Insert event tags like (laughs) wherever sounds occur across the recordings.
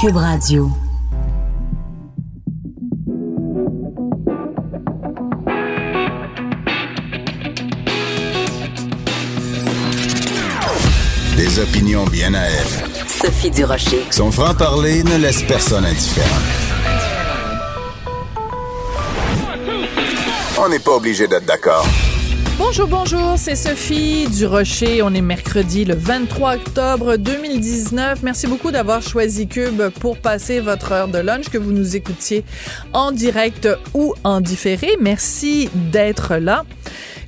Cube Radio. Des opinions bien à elle. Sophie Durocher. Son franc-parler ne laisse personne indifférent. On n'est pas obligé d'être d'accord. Bonjour, bonjour, c'est Sophie du Rocher. On est mercredi le 23 octobre 2019. Merci beaucoup d'avoir choisi Cube pour passer votre heure de lunch, que vous nous écoutiez en direct ou en différé. Merci d'être là.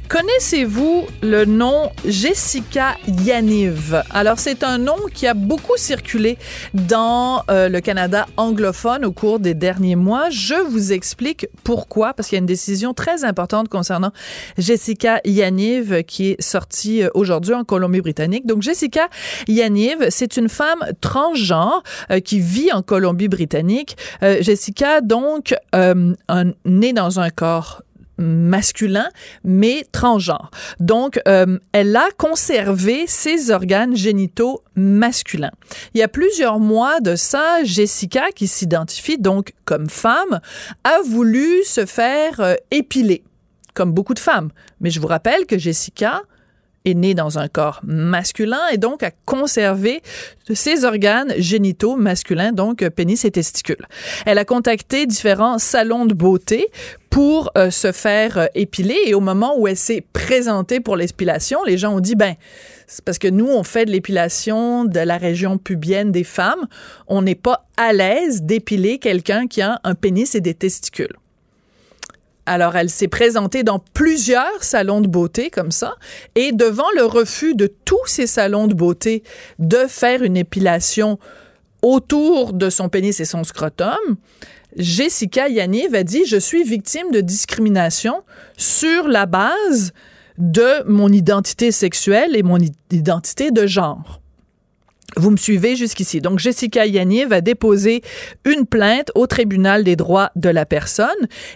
Connaissez-vous le nom Jessica Yaniv? Alors, c'est un nom qui a beaucoup circulé dans euh, le Canada anglophone au cours des derniers mois. Je vous explique pourquoi, parce qu'il y a une décision très importante concernant Jessica Yaniv qui est sortie euh, aujourd'hui en Colombie-Britannique. Donc, Jessica Yaniv, c'est une femme transgenre euh, qui vit en Colombie-Britannique. Jessica, donc, née dans un corps masculin, mais transgenre. Donc, euh, elle a conservé ses organes génitaux masculins. Il y a plusieurs mois de ça, Jessica, qui s'identifie donc comme femme, a voulu se faire euh, épiler, comme beaucoup de femmes. Mais je vous rappelle que Jessica est née dans un corps masculin et donc a conservé ses organes génitaux masculins, donc pénis et testicules. Elle a contacté différents salons de beauté pour euh, se faire euh, épiler et au moment où elle s'est présentée pour l'épilation, les gens ont dit ben c'est parce que nous on fait de l'épilation de la région pubienne des femmes, on n'est pas à l'aise d'épiler quelqu'un qui a un pénis et des testicules. Alors, elle s'est présentée dans plusieurs salons de beauté comme ça, et devant le refus de tous ces salons de beauté de faire une épilation autour de son pénis et son scrotum, Jessica Yaniv a dit Je suis victime de discrimination sur la base de mon identité sexuelle et mon identité de genre. Vous me suivez jusqu'ici. Donc, Jessica Yaniv va déposer une plainte au tribunal des droits de la personne.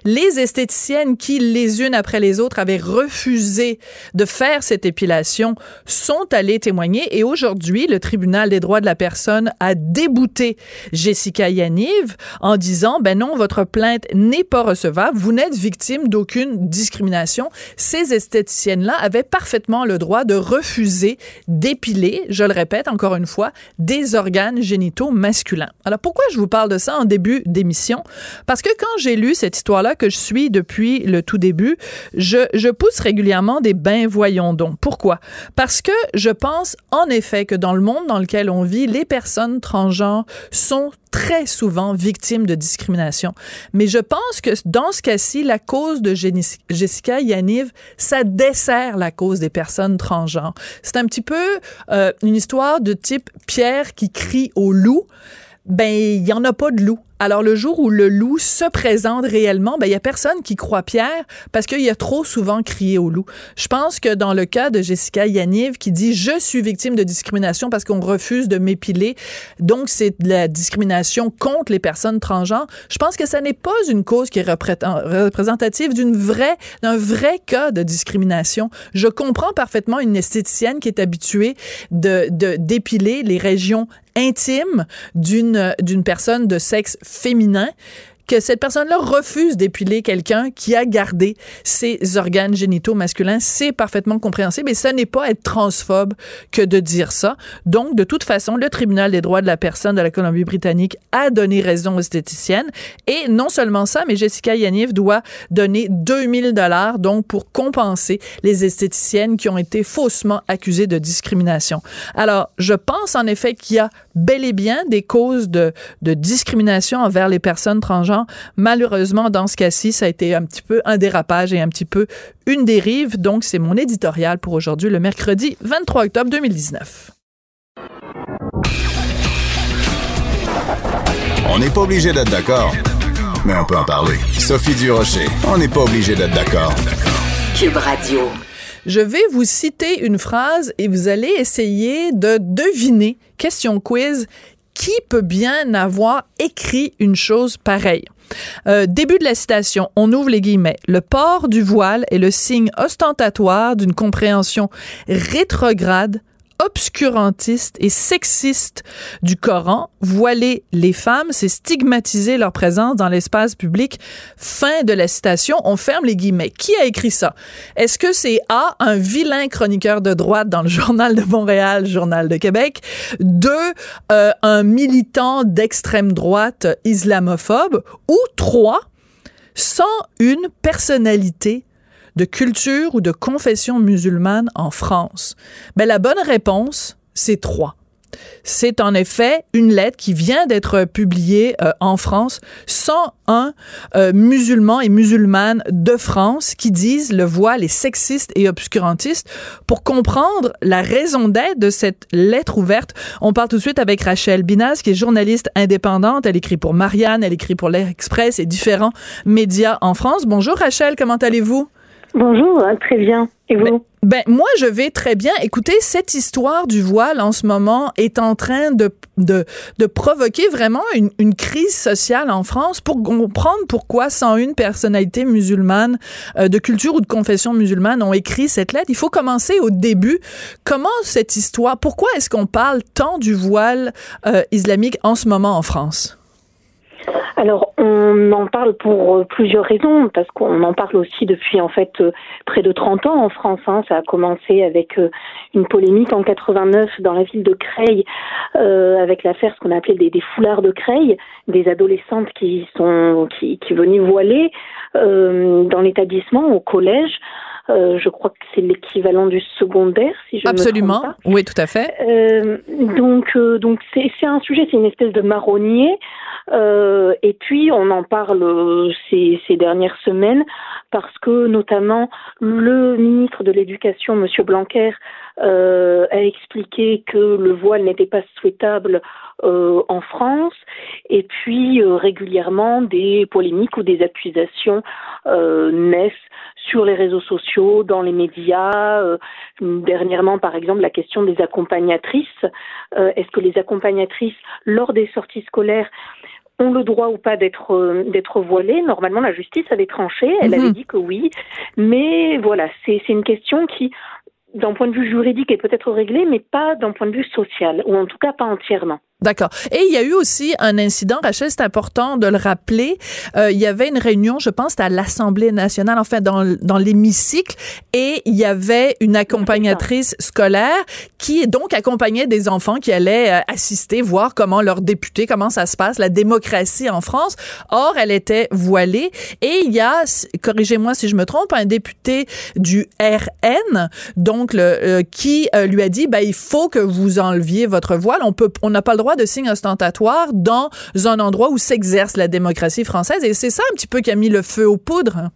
Les esthéticiennes qui, les unes après les autres, avaient refusé de faire cette épilation sont allées témoigner et aujourd'hui, le tribunal des droits de la personne a débouté Jessica Yaniv en disant, ben non, votre plainte n'est pas recevable. Vous n'êtes victime d'aucune discrimination. Ces esthéticiennes-là avaient parfaitement le droit de refuser d'épiler, je le répète encore une fois, des organes génitaux masculins. Alors pourquoi je vous parle de ça en début d'émission? Parce que quand j'ai lu cette histoire-là que je suis depuis le tout début, je, pousse régulièrement des bains voyons donc. Pourquoi? Parce que je pense en effet que dans le monde dans lequel on vit, les personnes transgenres sont très souvent victimes de discrimination. Mais je pense que dans ce cas-ci, la cause de Jessica Yaniv, ça dessert la cause des personnes transgenres. C'est un petit peu euh, une histoire de type Pierre qui crie au loup. Ben, il y en a pas de loup. Alors, le jour où le loup se présente réellement, ben, il y a personne qui croit Pierre parce qu'il a trop souvent crié au loup. Je pense que dans le cas de Jessica Yaniv qui dit je suis victime de discrimination parce qu'on refuse de m'épiler, donc c'est de la discrimination contre les personnes transgenres, je pense que ça n'est pas une cause qui est représentative d'une vraie, d'un vrai cas de discrimination. Je comprends parfaitement une esthéticienne qui est habituée de, d'épiler les régions intimes d'une, d'une personne de sexe féminin que cette personne-là refuse d'épiler quelqu'un qui a gardé ses organes génitaux masculins, c'est parfaitement compréhensible et ce n'est pas être transphobe que de dire ça. Donc, de toute façon, le tribunal des droits de la personne de la Colombie-Britannique a donné raison aux esthéticiennes et non seulement ça, mais Jessica Yaniv doit donner 2000 dollars donc pour compenser les esthéticiennes qui ont été faussement accusées de discrimination. Alors, je pense en effet qu'il y a bel et bien des causes de discrimination envers les personnes transgenres Malheureusement, dans ce cas-ci, ça a été un petit peu un dérapage et un petit peu une dérive. Donc, c'est mon éditorial pour aujourd'hui, le mercredi 23 octobre 2019. On n'est pas obligé d'être d'accord, mais on peut en parler. Sophie Durocher, on n'est pas obligé d'être d'accord. Cube Radio. Je vais vous citer une phrase et vous allez essayer de deviner, question quiz, qui peut bien avoir écrit une chose pareille. Euh, début de la citation, on ouvre les guillemets. Le port du voile est le signe ostentatoire d'une compréhension rétrograde obscurantiste et sexiste du Coran. Voiler les femmes, c'est stigmatiser leur présence dans l'espace public. Fin de la citation. On ferme les guillemets. Qui a écrit ça? Est-ce que c'est A, un vilain chroniqueur de droite dans le (laughs) Journal de Montréal, Journal de Québec? Deux, euh, un militant d'extrême droite islamophobe? Ou trois, sans une personnalité de culture ou de confession musulmane en France? Ben, la bonne réponse, c'est trois. C'est en effet une lettre qui vient d'être publiée euh, en France sans un euh, musulman et musulmane de France qui disent le voile est sexiste et obscurantiste. Pour comprendre la raison d'être de cette lettre ouverte, on parle tout de suite avec Rachel Binaz, qui est journaliste indépendante. Elle écrit pour Marianne, elle écrit pour l'Express et différents médias en France. Bonjour Rachel, comment allez-vous? Bonjour, hein, très bien. Et vous? Ben, ben, moi, je vais très bien. Écoutez, cette histoire du voile en ce moment est en train de, de, de provoquer vraiment une, une, crise sociale en France pour comprendre pourquoi 101 personnalités musulmanes euh, de culture ou de confession musulmane ont écrit cette lettre. Il faut commencer au début. Comment cette histoire, pourquoi est-ce qu'on parle tant du voile euh, islamique en ce moment en France? Alors, on en parle pour euh, plusieurs raisons, parce qu'on en parle aussi depuis en fait euh, près de 30 ans en France. Hein. Ça a commencé avec euh, une polémique en 89 dans la ville de Creil, euh, avec l'affaire ce qu'on appelait des, des, foulards de Creil, des adolescentes qui sont qui, qui venaient voiler euh, dans l'établissement au collège. Euh, je crois que c'est l'équivalent du secondaire, si je Absolument. me trompe pas. oui, tout à fait. Euh, donc, euh, donc c'est un sujet, c'est une espèce de marronnier. Euh, et puis, on en parle ces, ces, dernières semaines parce que, notamment, le ministre de l'Éducation, Monsieur Blanquer, euh, a expliqué que le voile n'était pas souhaitable euh, en France, et puis euh, régulièrement des polémiques ou des accusations naissent sur les réseaux sociaux, dans les médias. dernièrement, par exemple, la question des accompagnatrices. Est-ce que les accompagnatrices, lors des sorties scolaires, ont le droit ou pas d'être d'être voilées? Normalement, la justice avait tranché, elle avait dit que oui, mais voilà, c'est c'est une question qui d'un point de vue juridique est peut-être réglée, mais pas d'un point de vue social, ou en tout cas pas entièrement. D'accord. Et il y a eu aussi un incident, Rachel, c'est important de le rappeler. Euh, il y avait une réunion, je pense, à l'Assemblée nationale, enfin dans, dans l'hémicycle, et il y avait une accompagnatrice scolaire qui donc accompagnait des enfants qui allaient euh, assister, voir comment leurs députés, comment ça se passe, la démocratie en France. Or, elle était voilée. Et il y a, corrigez-moi si je me trompe, un député du RN, donc le, euh, qui euh, lui a dit, ben il faut que vous enleviez votre voile. On peut, on n'a pas le droit de signes ostentatoires dans un endroit où s'exerce la démocratie française. Et c'est ça un petit peu qui a mis le feu aux poudres.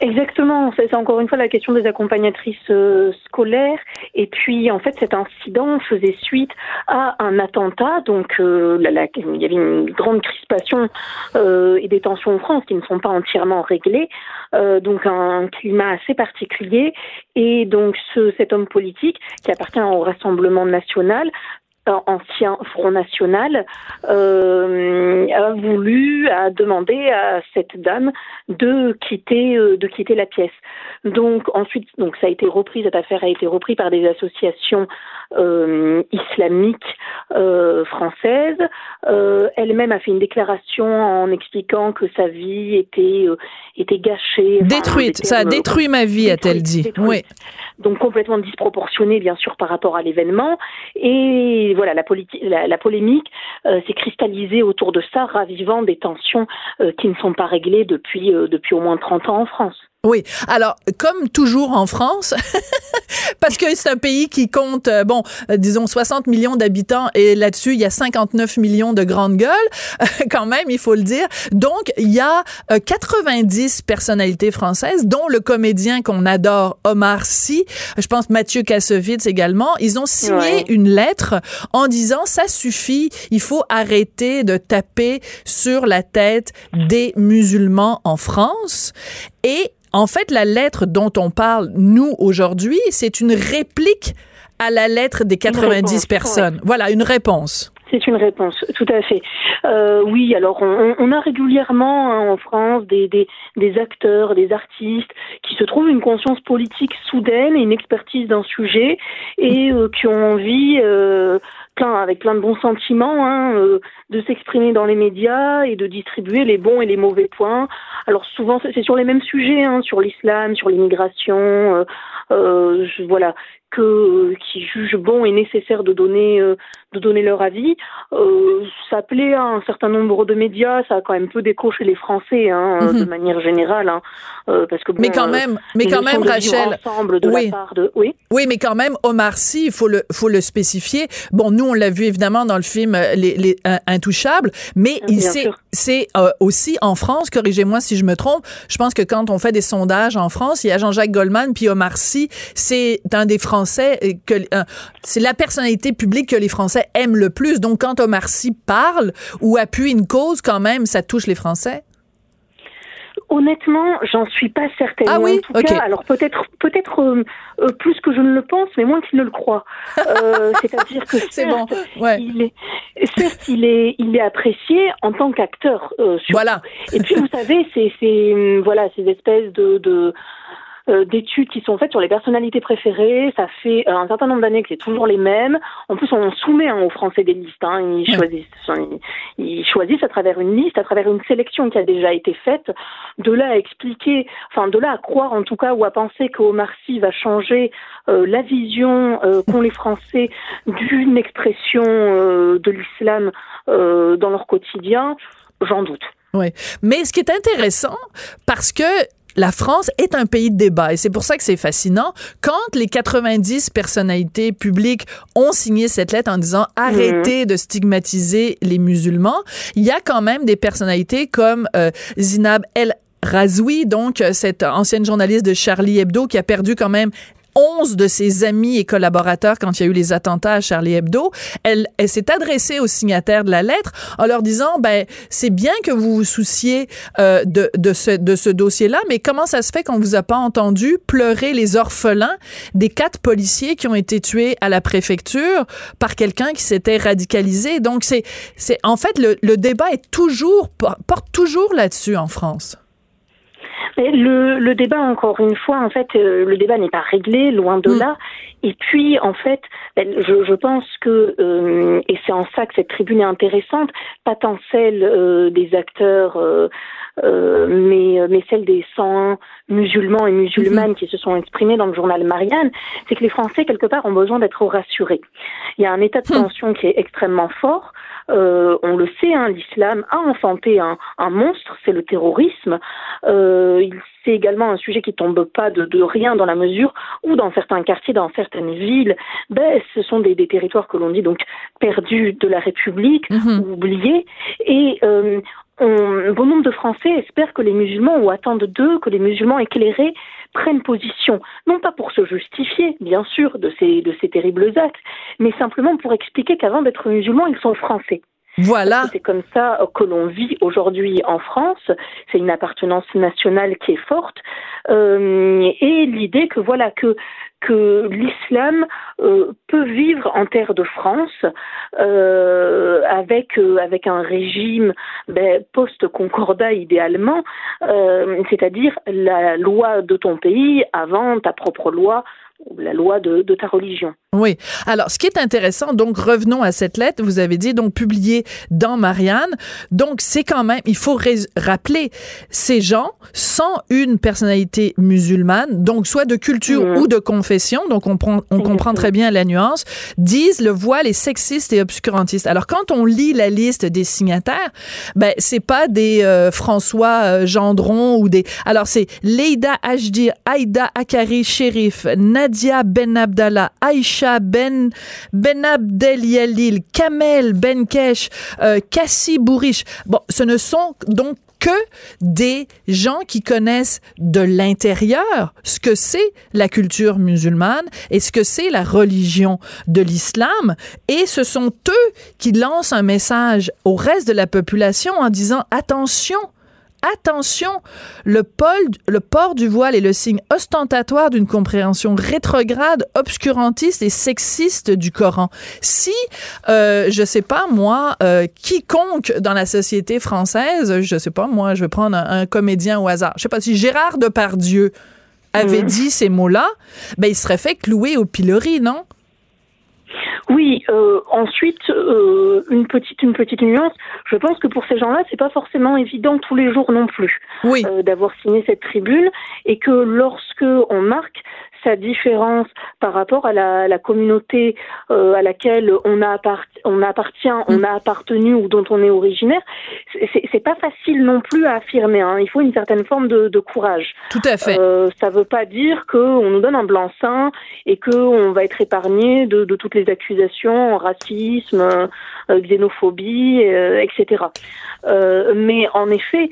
Exactement, c'est encore une fois la question des accompagnatrices euh, scolaires. Et puis, en fait, cet incident faisait suite à un attentat. Donc, euh, il y avait une grande crispation euh, et des tensions en France qui ne sont pas entièrement réglées. Donc, un climat assez particulier. Et donc, ce, cet homme politique qui appartient au Rassemblement national ancien Front National, euh, a voulu, a demandé à cette dame de quitter, euh, de quitter la pièce. Donc ensuite, donc ça a été repris, cette affaire a été reprise par des associations euh, islamiques euh, françaises. Euh, elle-même a fait une déclaration en expliquant que sa vie était euh, était gâchée, détruite. ça a détruit ma vie, a-t-elle dit. Détruite. Oui. Donc complètement disproportionnée, bien sûr, par rapport à l'événement. Et voilà, la, la, la polémique euh, s'est cristallisée autour de ça, ravivant des tensions euh, qui ne sont pas réglées depuis, euh, depuis au moins 30 ans en France. Oui. Alors, comme toujours en France, (laughs) parce que c'est un pays qui compte, euh, bon, euh, disons 60 millions d'habitants et là-dessus, il y a 59 millions de grandes gueules, (laughs) quand même, il faut le dire. Donc, il y a 90 euh, personnalités françaises, dont le comédien qu'on adore, Omar Sy, je pense Mathieu Kassovitz également. Ils ont signé une lettre en disant, ça suffit, il faut arrêter de taper sur la tête des musulmans en France. Et en fait, la lettre dont on parle, nous, aujourd'hui, c'est une réplique à la lettre des 90 personnes. Voilà, une réponse. C'est une réponse, tout à fait. Euh, oui, alors on, a régulièrement hein, en France des, des, acteurs, des artistes qui se trouvent une conscience politique soudaine et une expertise d'un sujet et euh, qui ont envie euh, avec plein de bons sentiments, hein, euh, de s'exprimer dans les médias et de distribuer les bons et les mauvais points. Alors souvent, c'est sur les mêmes sujets, hein, sur l'islam, sur l'immigration, euh, euh, voilà, que qui jugent bon et nécessaire de donner de donner leur avis. ça plaît à un certain nombre de médias, ça a quand même peu d'écho chez les Français, hein, de mhm. manière générale, hein, parce que mais quand même, mais quand même, Rachel, de oui. de, oui, oui, mais quand même, Omar Sy, il faut le faut le spécifier. Bon, nous on l'a vu évidemment dans le film euh, Les, les Intouchables, mais c'est euh, aussi en France, corrigez-moi si je me trompe, je pense que quand on fait des sondages en France, il y a Jean-Jacques Goldman puis Omar Sy, c'est un des Français euh, que c'est la personnalité publique que les Français aiment le plus. Donc quand Omar Sy parle ou appuie une cause, quand même, ça touche les Français? Honnêtement, j'en suis pas certaine. Ah oui, en tout cas, alors peut-être, peut-être euh, euh, plus que je ne le pense, mais moins qu'il ne le croit. Euh, (laughs) c'est-à-dire que c'est bon. Ouais. il est, certes, il est, il est apprécié en tant qu'acteur. voilà. Et puis vous savez, c'est, c'est, voilà, ces espèces de, de euh, d'études qui sont faites sur les personnalités préférées. Ça fait euh, un certain nombre d'années que c'est toujours les mêmes. En plus, on soumet hein, aux Français des listes. Hein. Ils, choisissent, ils, choisissent à travers une liste, à travers une sélection qui a déjà été faite. De là à expliquer, enfin de là à croire en tout cas ou à penser qu'Omar Sy va changer euh, la vision qu'ont les Français d'une expression de l'islam dans leur quotidien, j'en doute. Oui. Mais ce qui est intéressant, parce que la France est un pays de débat et c'est pour ça que c'est fascinant. Quand les 90 personnalités publiques ont signé cette lettre en disant arrêtez de stigmatiser les musulmans, il y a quand même des personnalités comme euh, Zinab El Razoui, donc cette ancienne journaliste de Charlie Hebdo qui a perdu quand même 11 de ses amis et collaborateurs quand il y a eu les attentats à Charlie Hebdo. Elle, elle s'est adressée aux signataires de la lettre en leur disant, ben, c'est bien que vous vous souciez euh, de, de ce, de ce dossier-là, mais comment ça se fait qu'on vous a pas entendu pleurer les orphelins des quatre policiers qui ont été tués à la préfecture par quelqu'un qui s'était radicalisé? Donc, c'est, c'est, en fait, le, le débat est toujours, porte toujours là-dessus en France le, le, débat, encore une fois, en fait, euh, le débat n'est pas réglé, loin de mm. là. Et puis, en fait, ben, je, je pense que, euh, et c'est en ça que cette tribune est intéressante, pas tant celle euh, des acteurs, mais, mais celle des 100 musulmans et musulmanes mm-hmm. qui se sont exprimés dans le journal Marianne, c'est que les Français, quelque part, ont besoin d'être rassurés. Il y a un état de mm. tension qui est extrêmement fort. Euh, on le sait, hein, l'islam a enfanté un, monstre, c'est le terrorisme. Euh, c'est également un sujet qui tombe pas de, rien dans la mesure où dans certains quartiers, dans certaines villes, ben, ce sont des, territoires que l'on dit donc perdus de la République, mhm. oubliés. Et euh, un bon nombre de Français espèrent que les musulmans, ou attendent d'eux, que les musulmans éclairés prennent position, non pas pour se justifier, bien sûr, de ces, de ces terribles actes, mais simplement pour expliquer qu'avant d'être musulmans, ils sont français. Voilà. C'est comme ça que l'on vit aujourd'hui en France. C'est une appartenance nationale qui est forte euh, et l'idée que voilà que que l'islam euh, peut vivre en terre de France euh, avec euh, avec un régime ben, post-concordat idéalement, euh, c'est-à-dire la loi de ton pays avant ta propre loi, la loi de, de ta religion. Oui. Alors, ce qui est intéressant, donc revenons à cette lettre. Vous avez dit donc publiée dans Marianne. Donc, c'est quand même, il faut rappeler, ces gens sans une personnalité musulmane, donc soit de culture mmh. ou de confession, donc on, prend, on comprend très bien la nuance, disent le voile est sexiste et obscurantiste. Alors, quand on lit la liste des signataires, ben c'est pas des euh, François euh, Gendron ou des. Alors, c'est Leida Ajdir, Aïda Akari Sherif, Nadia Ben Abdallah, Aïcha ben, ben Abdel Yalil, Kamel Benkesh, euh, Kassi Bourich. Bon, ce ne sont donc que des gens qui connaissent de l'intérieur ce que c'est la culture musulmane et ce que c'est la religion de l'islam. Et ce sont eux qui lancent un message au reste de la population en disant attention, attention, le, le, port du voile est le signe ostentatoire d'une compréhension rétrograde, obscurantiste et sexiste du Coran. Si, euh, je sais pas moi, euh, quiconque dans la société française, je sais pas moi, je vais prendre un, comédien au hasard, je sais pas si Gérard Depardieu avait mhm. dit ces mots-là, ben il serait fait clouer au pilori, non? Oui, euh, ensuite euh, une petite une petite nuance. Je pense que pour ces gens-là, c'est pas forcément évident tous les jours non plus oui. euh, d'avoir signé cette tribune et que lorsque on marque sa différence par rapport à la, la communauté euh, à laquelle on, a on appartient, on a appartenu ou dont on est originaire, c'est pas facile non plus à affirmer. Hein. Il faut une certaine forme de, de courage. Tout à fait. Euh, ça veut pas dire qu'on nous donne un blanc-seing et qu'on va être épargné de, de, toutes les accusations, racisme, euh, xénophobie, euh, etc. Euh, mais en effet,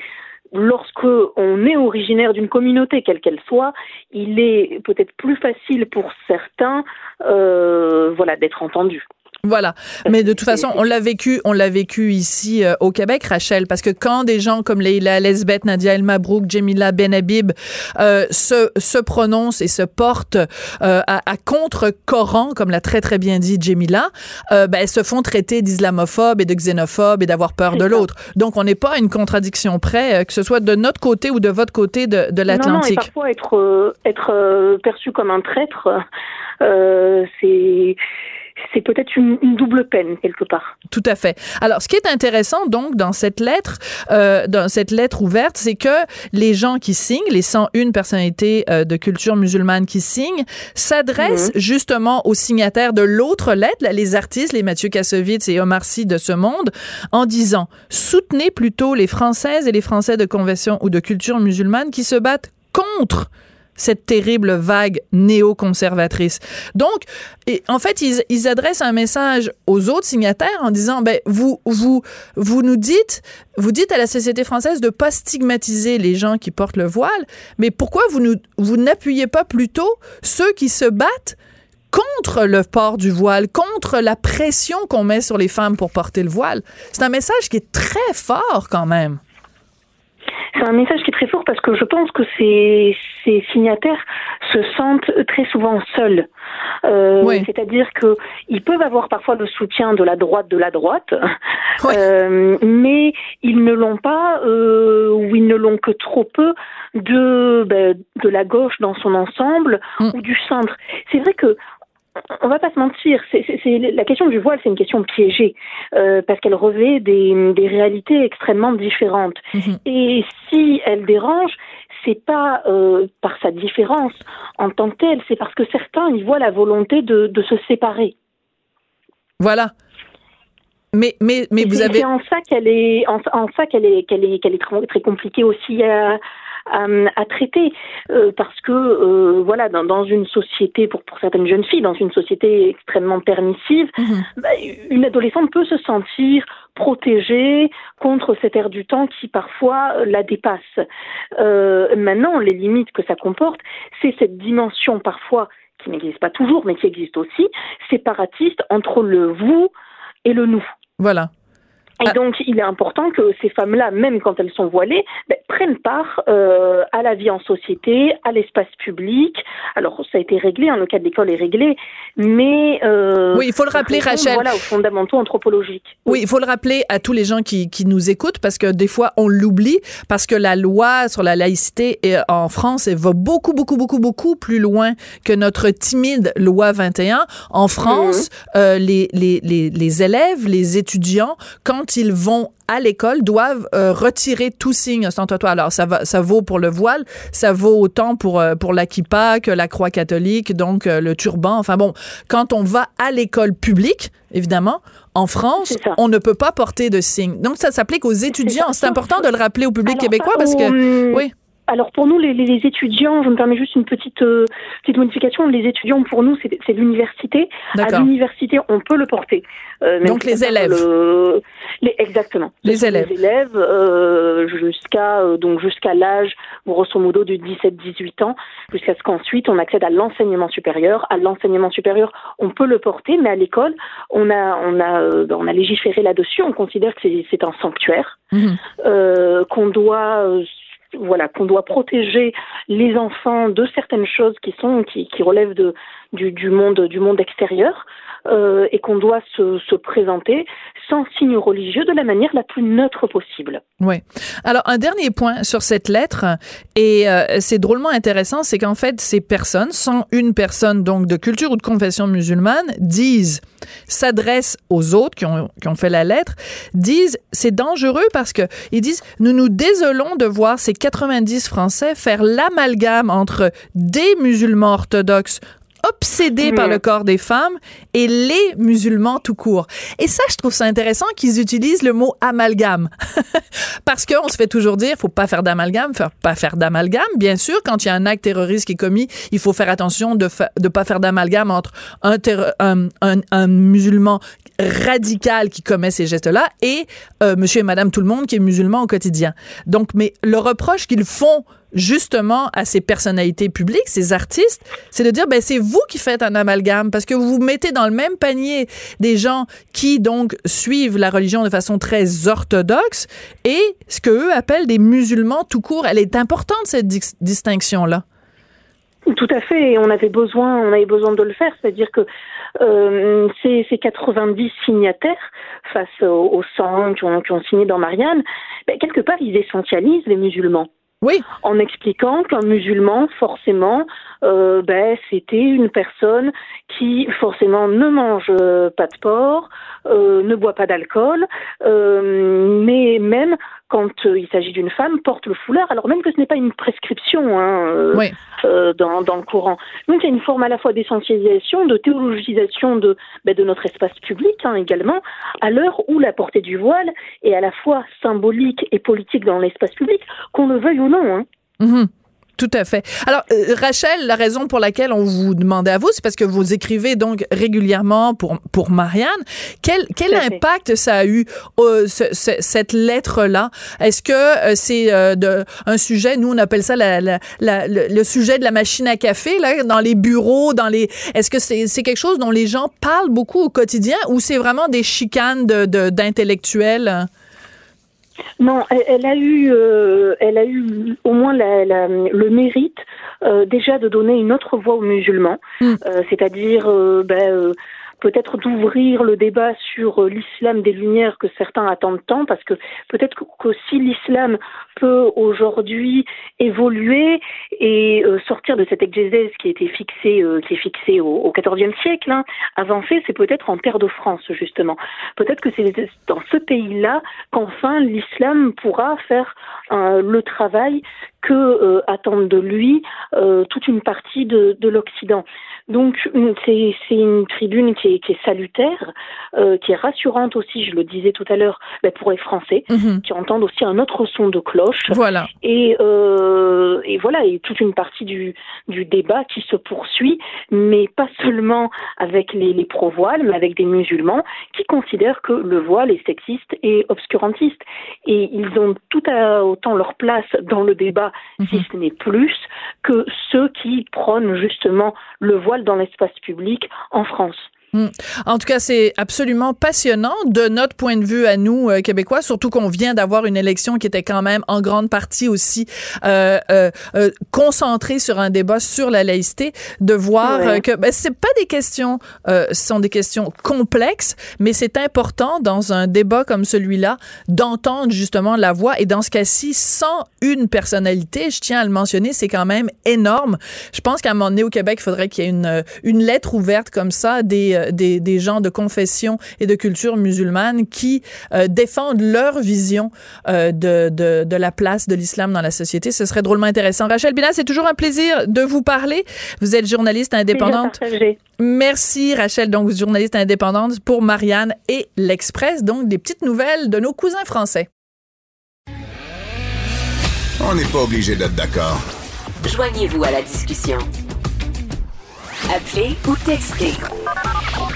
lorsque on est originaire d'une communauté, quelle qu'elle soit, il est peut-être plus facile pour certains, euh, voilà, d'être entendu. Voilà. Mais de toute façon, on l'a vécu, on l'a vécu ici euh, au Québec, Rachel, parce que quand des gens comme Leila Lesbeth, Nadia El Mabrouk, Jemila Benhabib euh, se, se prononcent et se portent euh, à, à contre-Coran, comme l'a très très bien dit Jemila, euh, ben, elles se font traiter d'islamophobes et de xénophobes et d'avoir peur de l'autre. Donc on n'est pas à une contradiction près, que ce soit de notre côté ou de votre côté de, de l'Atlantique. parfois être être perçu comme un traître, c'est c'est peut-être une, double peine quelque part. Tout à fait. Alors, ce qui est intéressant donc dans cette lettre, euh, dans cette lettre ouverte, c'est que les gens qui signent, les 101 personnalités euh, de culture musulmane qui signent, s'adressent mhm. justement aux signataires de l'autre lettre, les artistes, les Mathieu Kassovitz et Omar Sy de ce monde, en disant soutenez plutôt les Françaises et les Français de conversion ou de culture musulmane qui se battent contre cette terrible vague néoconservatrice. Donc, en fait, ils, adressent un message aux autres signataires en disant, ben, vous, vous, vous nous dites, vous dites à la société française de pas stigmatiser les gens qui portent le voile, mais pourquoi vous vous n'appuyez pas plutôt ceux qui se battent contre le port du voile, contre la pression qu'on met sur les femmes pour porter le voile? C'est un message qui est très fort quand même c'est un message qui est très fort parce que je pense que ces, ces signataires se sentent très souvent seuls. Euh, C'est-à-dire que ils peuvent avoir parfois le soutien de la droite de la droite, (laughs) euh, mais ils ne l'ont pas euh, ou ils ne l'ont que trop peu de ben, de la gauche dans son ensemble mm. ou du centre. C'est vrai que on va pas se mentir, c'est, la question du voile, c'est une question piégée euh, parce qu'elle revêt des, des, réalités extrêmement différentes. Mhm. Et si elle dérange, c'est pas euh, par sa différence en tant que telle, c'est parce que certains y voient la volonté de, de se séparer. Voilà. Mais, mais, mais vous avez. C'est en ça qu'elle est, en, en ça qu'elle est, qu'elle est, qu'elle est très, très compliquée aussi à, à, traiter euh, parce que euh, voilà dans, dans, une société pour pour certaines jeunes filles dans une société extrêmement permissive mhm. bah, une adolescente peut se sentir protégée contre cet air du temps qui parfois la dépasse. Euh, maintenant les limites que ça comporte c'est cette dimension parfois qui n'existe pas toujours mais qui existe aussi séparatiste entre le vous et le nous. Voilà Et Ah. donc, il est important que ces femmes-là, même quand elles sont voilées, ben, prennent part euh, à la vie en société, à l'espace public. Alors, ça a été réglé, hein, le cas de l'école est réglé, mais... euh, Oui, il faut le rappeler, Rachel. Voilà, aux fondamentaux anthropologiques. Oui, il faut le rappeler à tous les gens qui, qui nous écoutent parce que des fois on l'oublie parce que la loi sur la laïcité est- en France elle va beaucoup beaucoup beaucoup beaucoup plus loin que notre timide loi 21. En France, euh, les, les, les, les élèves, les étudiants, quand ils vont à l'école doivent euh, retirer tout signe ostentatoire. Alors ça va, ça vaut pour le voile, ça vaut autant pour euh, pour la kippa que la croix catholique, donc euh, le turban. Enfin bon, quand on va à l'école publique, évidemment, en France, on ne peut pas porter de signe. Donc ça s'applique aux étudiants. C'est important de le rappeler au public Alors, québécois pas parce que oui. Alors pour nous, les, les- les étudiants, je me permets juste une petite euh, petite modification. Les étudiants, pour nous, c'est c'est l'université. À l'université, on peut le porter. Euh, Donc, les élèves. les, exactement. Les élèves. Les élèves euh, jusqu'à euh, donc jusqu'à l'âge grosso modo de 17-18 ans, jusqu'à ce qu'ensuite on accède à l'enseignement supérieur. À l'enseignement supérieur, on peut le porter, mais à l'école, on a on a euh, on a légiféré là-dessus. On considère que c'est c'est un sanctuaire Mhm. euh, qu'on doit euh, voilà qu'on doit protéger les enfants de certaines choses qui sont qui, qui relèvent de du, monde du monde extérieur euh, et qu'on doit se, se présenter sans signe religieux de la manière la plus neutre possible. Oui. Alors, un dernier point sur cette lettre, et euh, c'est drôlement intéressant, c'est qu'en fait, ces personnes, sans une personne donc de culture ou de confession musulmane, disent, s'adressent aux autres qui ont, qui ont fait la lettre, disent, c'est dangereux parce que ils disent, nous nous désolons de voir ces 90 Français faire l'amalgame entre des musulmans orthodoxes obsédés par le corps des femmes et les musulmans tout court. Et ça, je trouve ça intéressant qu'ils utilisent le mot amalgame. (laughs) Parce qu'on se fait toujours dire, faut pas faire d'amalgame, faut pas faire d'amalgame. Bien sûr, quand il y a un acte terroriste qui est commis, il faut faire attention de de pas faire d'amalgame entre un, terro- un, un- un musulman radical qui commet ces gestes-là et euh, monsieur et madame tout le monde qui est musulman au quotidien. Donc, mais le reproche qu'ils font justement à ces personnalités publiques, ces artistes, c'est de dire ben c'est vous qui faites un amalgame parce que vous mettez dans le même panier des gens qui donc suivent la religion de façon très orthodoxe et ce que eux appellent des musulmans tout court. Elle est importante cette dis- distinction là. Tout à fait, on avait besoin, on avait besoin de le faire, c'est-à-dire que euh, ces, ces 90 signataires face aux, aux 100 qui ont, qui ont signé dans Marianne, ben, quelque part ils essentialisent les musulmans Oui, en expliquant qu'un musulman, forcément, euh, ben, c'était une personne qui, forcément, ne mange euh, pas de porc, euh, ne boit pas d'alcool, mais même quand euh, il s'agit d'une femme, porte le foulard, alors même que ce n'est pas une prescription hein, euh, oui. euh, dans, dans le Coran. Donc a une forme à la fois d'essentialisation, de théologisation de, ben, de notre espace public hein, également, à l'heure où la portée du voile est à la fois symbolique et politique dans l'espace public, qu'on le veuille ou non. Hein. Mhm. Tout à fait. Alors, euh, Rachel, la raison pour laquelle on vous demandait à vous, c'est parce que vous écrivez donc régulièrement pour, pour Marianne. Quel, quel fait. impact ça a eu, euh, ce- ce- cette lettre-là? Est-ce que euh, c'est euh, de, un sujet, nous on appelle ça la, la- la- le, le sujet de la machine à café, là, dans les bureaux, dans les... Est-ce que c'est c'est quelque chose dont les gens parlent beaucoup au quotidien ou c'est vraiment des chicanes de- de- d'intellectuels? Non, elle, elle a eu, euh, elle a eu au moins la- la- le mérite euh, déjà de donner une autre voix aux musulmans, Mm. Euh, c'est-à-dire ben, euh, peut-être d'ouvrir le débat sur euh, l'islam des Lumières que certains attendent tant, parce que peut-être que- qu'aussi l'islam peut aujourd'hui évoluer et euh, sortir de cette exégèse qui a été fixée, euh, qui est fixée au, XIVe siècle, hein, avancer, c'est peut-être en terre de France justement. Peut-être que c'est dans ce pays-là qu'enfin l'islam pourra faire le travail que attendent de lui toute une partie de l'Occident. Donc c'est c'est une tribune qui est, qui est salutaire, euh, qui est rassurante aussi, je le disais tout à l'heure, pour les Français, Mhm. qui entendent aussi un autre son de cloche. Voilà. Et, euh, et voilà, et toute une partie du, du débat qui se poursuit, mais pas seulement avec les, les pro-voiles, mais avec des musulmans qui considèrent que le voile est sexiste et obscurantiste. Et ils ont tout à autant leur place dans le débat, si ce n'est plus, que ceux qui prônent justement le voile dans l'espace public en France. Hmm. En tout cas, c'est absolument passionnant de notre point de vue à nous, euh, Québécois, surtout qu'on vient d'avoir une élection qui était quand même en grande partie aussi euh, euh, euh concentrée sur un débat sur la laïcité, de voir euh, que ben, c'est pas des questions, ce sont des questions complexes, mais c'est important dans un débat comme celui-là d'entendre justement la voix et dans ce cas-ci, sans une personnalité, je tiens à le mentionner, c'est quand même énorme. Je pense qu'à un moment donné au Québec, il faudrait qu'il y ait une, une lettre ouverte comme ça des des, des, gens de confession et de culture musulmane qui euh, défendent leur vision euh, de, de, de, la place de l'islam dans la société. Ce serait drôlement intéressant. Rachel Bilal, c'est toujours un plaisir de vous parler. Vous êtes journaliste indépendante. Merci Rachel, donc journaliste indépendante pour Marianne et l'Express, donc des petites nouvelles de nos cousins français. On n'est pas obligé d'être d'accord. Joignez-vous à la discussion. Appelez ou textez.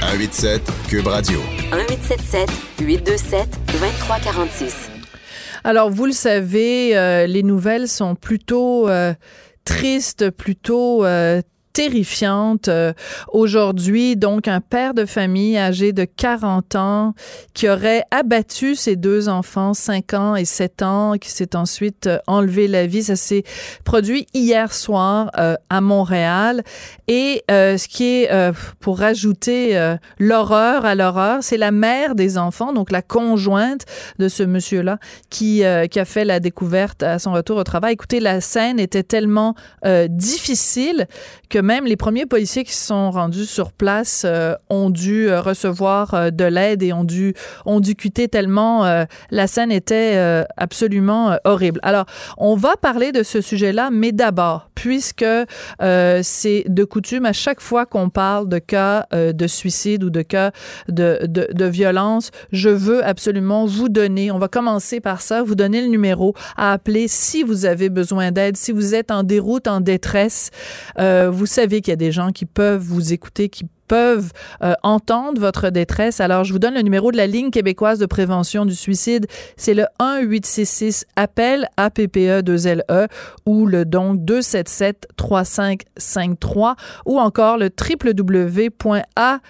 187 Cube Radio. 1877 827 2346. Alors, vous le savez, euh, les nouvelles sont plutôt euh, tristes, plutôt euh, terrifiante. Euh, aujourd'hui, donc, un père de famille âgé de 40 ans qui aurait abattu ses deux enfants, 5 ans et 7 ans, qui s'est ensuite euh, enlevé la vie. Ça s'est produit hier soir euh, à Montréal. Et ce qui est, pour rajouter l'horreur à l'horreur, c'est la mère des enfants, donc la conjointe de ce monsieur-là, qui, qui a fait la découverte à son retour au travail. Écoutez, la scène était tellement difficile que même les premiers policiers qui se sont rendus sur place euh, ont dû euh, recevoir euh, de l'aide et ont dû ont dû quitter tellement la scène était absolument horrible. Alors, on va parler de ce sujet-là, mais d'abord, puisque c'est de coutume à chaque fois qu'on parle de cas de suicide ou de cas de, de, violence, je veux absolument vous donner, on va commencer par ça, vous donner le numéro à appeler si vous avez besoin d'aide, si vous êtes en déroute, en détresse, vous savez qu'il y a des gens qui peuvent vous écouter, qui peuvent euh, entendre votre détresse. Alors, je vous donne le numéro de la ligne québécoise de prévention du suicide. C'est le 1-866 appel APPE2LE e ou le donc 277 3553 ou encore le www.aq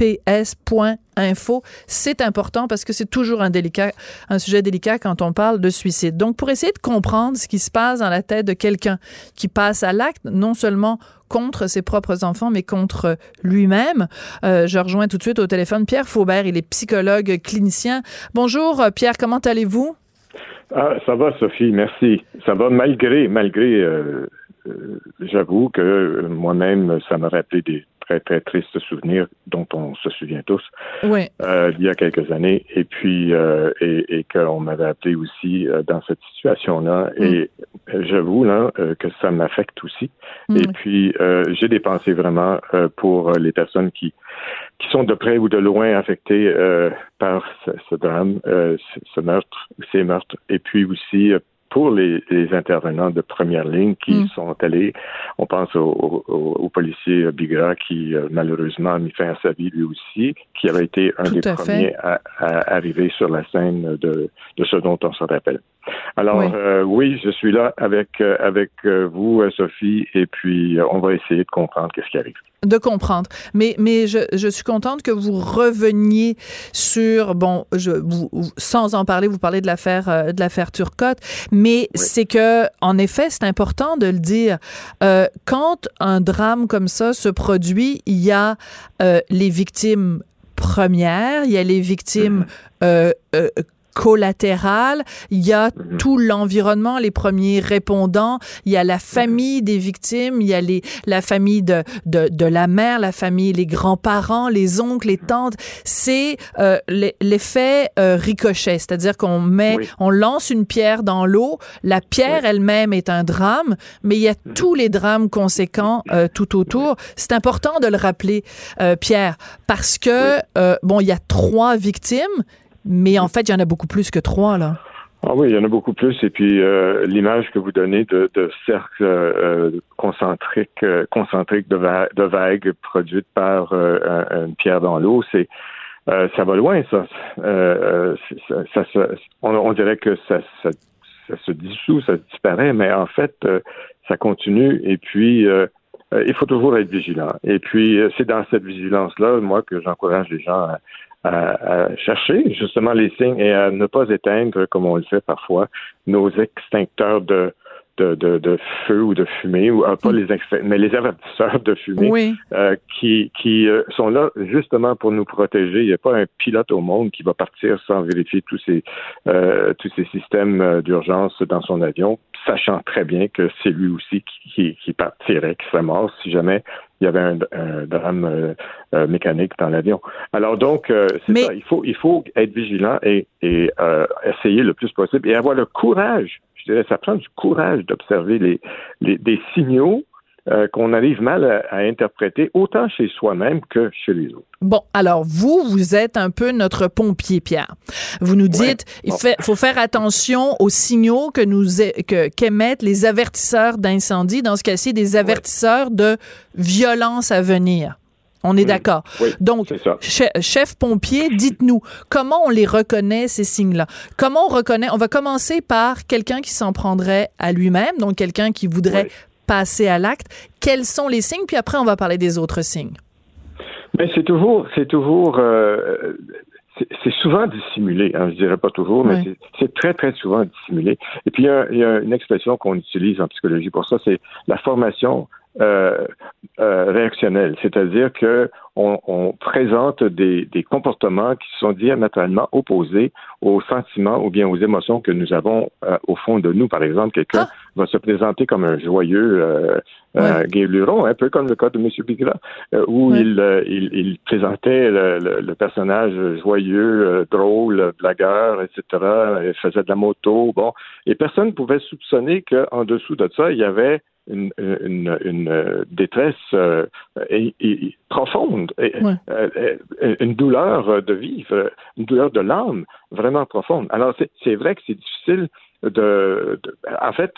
ps.info. C'est important parce que c'est toujours un délicat, un sujet délicat quand on parle de suicide. Donc, pour essayer de comprendre ce qui se passe dans la tête de quelqu'un qui passe à l'acte, non seulement contre ses propres enfants, mais contre lui-même. Euh, je rejoins tout de suite au téléphone Pierre Faubert, il est psychologue clinicien. Bonjour Pierre, comment allez-vous? Ah, ça va, Sophie, merci. Ça va malgré, malgré, euh, euh, j'avoue que moi-même, ça m'a rappelé des très, très triste souvenir dont on se souvient tous euh, il y a quelques années. Et puis, euh, et, et qu'on m'avait appelé aussi euh, dans cette situation-là. Mm. Et j'avoue là que ça m'affecte aussi. Mm. Et puis, j'ai des pensées vraiment pour les personnes qui qui sont de près ou de loin affectées par ce, ce drame, ce meurtre, ces meurtres, et puis aussi pour les, intervenants de première ligne qui mm. sont allés. On pense au, policier Bigra qui euh, malheureusement a mis fin à sa vie lui aussi, qui avait été un des premiers à, arriver sur la scène de, de ce dont on se rappelle. Alors oui, euh, oui je suis là avec euh, avec vous, Sophie, et puis on va essayer de comprendre qu'est-ce qui arrive de comprendre. Mais, mais je, je, suis contente que vous reveniez sur, bon, je, vous, sans en parler, vous parlez de l'affaire euh, de l'affaire Turcotte, mais c'est que, en effet, c'est important de le dire. Euh, quand un drame comme ça se produit, il y a euh, les victimes premières, il y a les victimes mm-hmm. euh, collatéral, il y a mhm. tout l'environnement, les premiers répondants, il y a la mhm. famille des victimes, il y a les, la famille de, de, de la mère, la famille, les grands-parents, les oncles, les tantes. C'est euh, l'effet euh, ricochet, c'est-à-dire qu'on met, on lance une pierre dans l'eau, la pierre elle-même est un drame, mais il y a mhm. tous les drames conséquents euh, tout autour. C'est important de le rappeler, euh, Pierre, parce que, euh, bon, il y a trois victimes, mais en fait, il y en a beaucoup plus que trois, là. Ah oui, il y en a beaucoup plus. Et puis euh, l'image que vous donnez de, de cercle euh, euh, concentrique de, de vagues produites par une pierre dans l'eau, c'est ça va loin, ça. ça, on, dirait que ça, se dissout, ça disparaît, mais en fait, ça continue. Et puis il faut toujours être vigilant. Et puis, euh, c'est dans cette vigilance-là, moi, que j'encourage les gens à, à, chercher justement les signes et à ne pas éteindre, comme on le fait parfois, nos extincteurs de, de, de, de feu ou de fumée, ou euh, pas les mais les avertisseurs de fumée euh, qui, qui euh, sont là justement pour nous protéger. Il n'y a pas un pilote au monde qui va partir sans vérifier tous ces tous ces systèmes d'urgence dans son avion, sachant très bien que c'est lui aussi qui, qui, qui partirait, qui serait mort si jamais il y avait un, drame mécanique dans l'avion. Alors donc, c'est ça. Il faut, il faut être vigilant et, et essayer le plus possible et avoir le courage je dirais, ça prend du courage d'observer les, les, des signaux euh, qu'on arrive mal à, interpréter, autant chez soi-même que chez les autres. Bon, alors vous, vous êtes un peu notre pompier, Pierre. Vous nous dites, il faut faire attention aux signaux que nous que, qu'émettent les avertisseurs d'incendie, dans ce cas-ci, des avertisseurs de violence à venir. On est d'accord. Donc, chef pompier, dites-nous comment on les reconnaît ces signes-là? Comment on reconnaît? On va commencer par quelqu'un qui s'en prendrait à lui-même, donc quelqu'un qui voudrait passer à l'acte. Quels sont les signes? Puis après, on va parler des autres signes. Mais c'est toujours, c'est toujours, euh, c'est souvent dissimulé. Hein, je dirais pas toujours, mais c'est très très souvent dissimulé. Et puis il y a une expression qu'on utilise en psychologie pour ça, c'est la formation euh, euh, réactionnel, c'est-à-dire que on, présente des, comportements qui sont diamétralement opposés aux sentiments ou bien aux émotions que nous avons euh, au fond de nous. Par exemple, quelqu'un ah! va se présenter comme un joyeux euh, un peu comme le cas de M. Bigra, où il, il, présentait le, personnage joyeux, drôle, blagueur, etc. Il faisait de la moto, bon, et personne ne pouvait soupçonner qu'en dessous de ça, il y avait une, une, une euh, détresse profonde, une douleur de vivre, une douleur de l'âme vraiment profonde. Alors c'est vrai que c'est difficile de, en fait,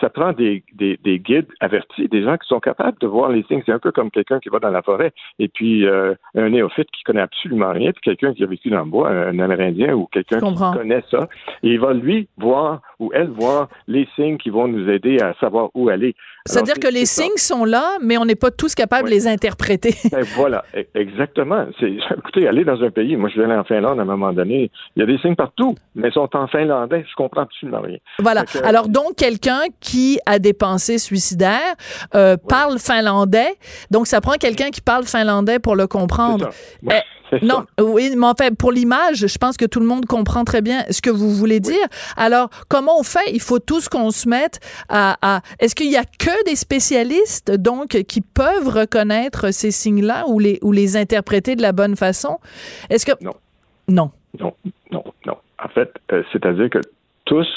ça prend des, des, des, guides avertis, des gens qui sont capables de voir les signes. C'est un peu comme quelqu'un qui va dans la forêt et puis euh, un néophyte qui connaît absolument rien, puis quelqu'un qui a vécu dans le bois, un Amérindien ou quelqu'un qui connaît ça. Et il va lui voir ou elle voir les signes qui vont nous aider à savoir où aller. C'est-à-dire que les signes sont là, mais on n'est pas tous capables de les interpréter. (laughs) Ben, voilà, e-, exactement. (laughs) Écoutez, aller dans un pays, moi je vais aller en Finlande à un moment donné, il y a des signes partout, mais ils sont en finlandais, je comprends absolument rien. Voilà. Alors donc quelqu'un qui a des pensées suicidaires euh, parle finlandais, donc ça prend quelqu'un qui parle finlandais pour le comprendre. Eh, non, oui, mais enfin, pour l'image, je pense que tout le monde comprend très bien ce que vous voulez dire. Alors, comment on fait? Il faut tous qu'on se mette à... Est-ce qu'il y a que des spécialistes, donc, qui peuvent reconnaître ces signes-là ou les, ou les interpréter de la bonne façon? Est-ce que... Non. Non. Non, non, non. En fait, euh, c'est-à-dire que tous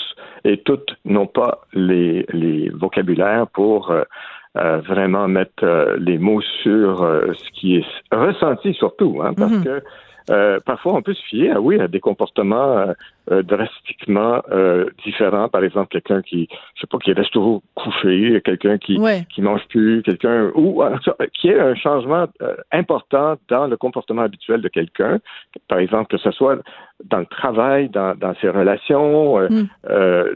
et toutes n'ont pas les, les vocabulaires pour euh, euh, vraiment mettre les mots sur ce qui est ressenti surtout, hein, parce mhm. que parfois, on peut se fier, oui, à des comportements euh, drastiquement euh, différent. Par exemple, quelqu'un qui, je sais pas, qui reste toujours couché, quelqu'un qui qui mange plus, quelqu'un ou qui ait un changement euh, important dans le comportement habituel de quelqu'un. Par exemple, que ce soit dans le travail, dans, dans ses relations, hmm.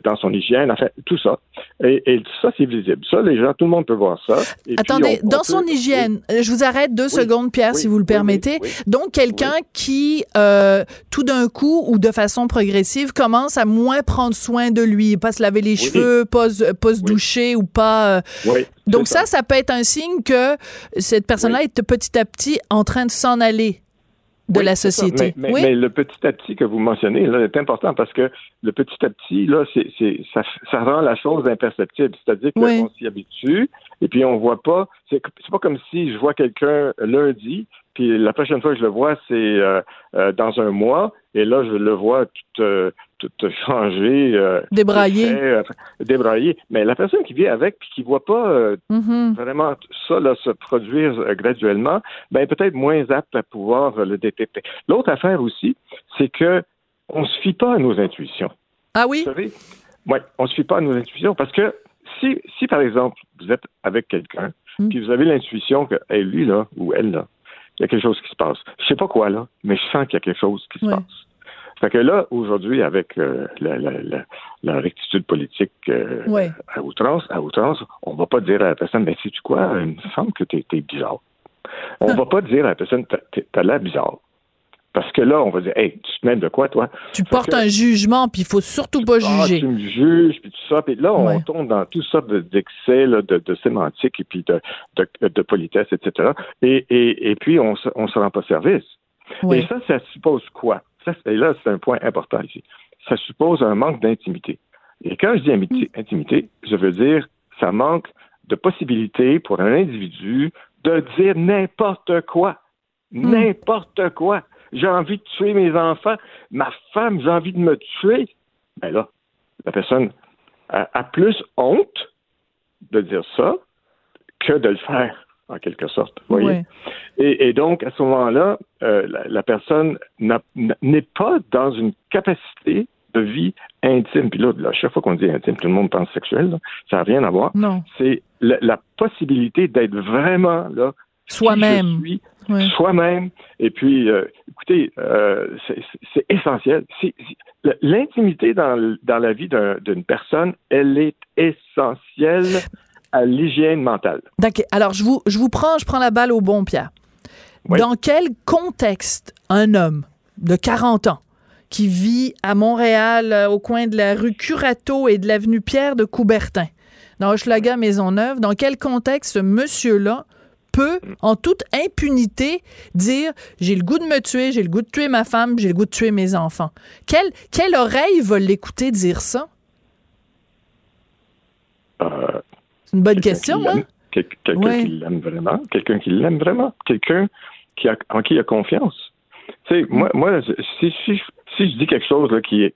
dans son hygiène, enfin tout ça. Et, et ça, c'est visible. Ça, les gens, tout le monde peut voir ça. Attendez, dans son hygiène, je vous arrête deux secondes, Pierre, si vous le permettez. Donc, quelqu'un qui, tout d'un coup ou de façon progressive commence à moins prendre soin de lui, pas se laver les cheveux, pas, pas se doucher ou pas. Euh. Donc ça. ça, peut être un signe que cette personne-là est petit à petit en train de s'en aller de la société. Mais, mais, le petit à petit que vous mentionnez là, est important parce que le petit à petit, là, c'est, ça, ça, rend la chose imperceptible. C'est-à-dire qu'on s'y habitue et puis on voit pas. C'est, c'est pas comme si je vois quelqu'un lundi puis la prochaine fois que je le vois, c'est euh, euh, dans un mois. Et là, je le vois tout, euh, tout changer. débraillé. débraillé. Mais la personne qui vit avec puis qui voit pas mm-hmm. vraiment ça là, se produire graduellement, ben peut-être moins apte à pouvoir le détecter. L'autre affaire aussi, c'est que on se fie pas à nos intuitions. Ah oui? Vous savez? Oui, on se fie pas à nos intuitions parce que si, si par exemple, vous êtes avec quelqu'un, mm. puis vous avez l'intuition que lui, là, ou elle, là, il y a quelque chose qui se passe. Je sais pas quoi, là, mais je sens qu'il y a quelque chose qui se passe. Fait que là, aujourd'hui, avec euh, la, la, la, la rectitude politique euh, Ouais. à outrance, à outrance, on va pas dire à la personne, mais sais-tu quoi, il me semble que t'es es bizarre. On va pas dire à la personne, t'as- l'air bizarre. Parce que là, on va dire, hey, tu te mets de quoi, toi? Tu Fait portes que- un jugement, puis il faut surtout pas juger. tu me juges, puis tout ça. Puis là, on Ouais. tombe dans tout ça de- d'excès, de, de sémantique et puis de, de, politesse, etc. Et, et, et puis, on on se rend pas service. Oui. Et ça, ça suppose quoi? Ça, et là, c'est un point important ici. Ça suppose un manque d'intimité. Et quand je dis Mm. intimité, je veux dire, ça manque de possibilité pour un individu de dire n'importe quoi. Mm. N'importe quoi. J'ai envie de tuer mes enfants. Ma femme, j'ai envie de me tuer. Ben là, la personne a, a plus honte de dire ça que de le faire, en quelque sorte. Voyez? Ouais. Et, et donc, à ce moment-là, euh, la, la personne n'est pas dans une capacité de vie intime. Puis là, à chaque fois qu'on dit intime, tout le monde pense sexuel. là. Ça n'a rien à voir. Non. C'est la, la possibilité d'être vraiment là, Soi-même. Ouais. soi-même. Et puis, euh, écoutez, euh, c'est- essentiel. L'intimité dans, la vie d'un- d'une personne, elle est essentielle à l'hygiène mentale. D'accord. Alors, je vous, je vous prends, je prends la balle au bon, Pierre. Oui. Dans quel contexte un homme de 40 ans qui vit à Montréal, euh, au coin de la rue Curato et de l'avenue Pierre de Coubertin, dans Hochelaga Maisonneuve, dans quel contexte ce monsieur-là peut, en toute impunité, dire j'ai le goût de me tuer, j'ai le goût de tuer ma femme, j'ai le goût de tuer mes enfants. Quelle, quelle oreille va l'écouter dire ça? Euh, C'est une bonne quelqu'un question, qui hein? quel- quelqu'un Ouais. qui l'aime vraiment, quelqu'un qui l'aime vraiment, quelqu'un qui a, en qui il a confiance. Tu sais, moi, moi si, si, si je dis quelque chose là, qui est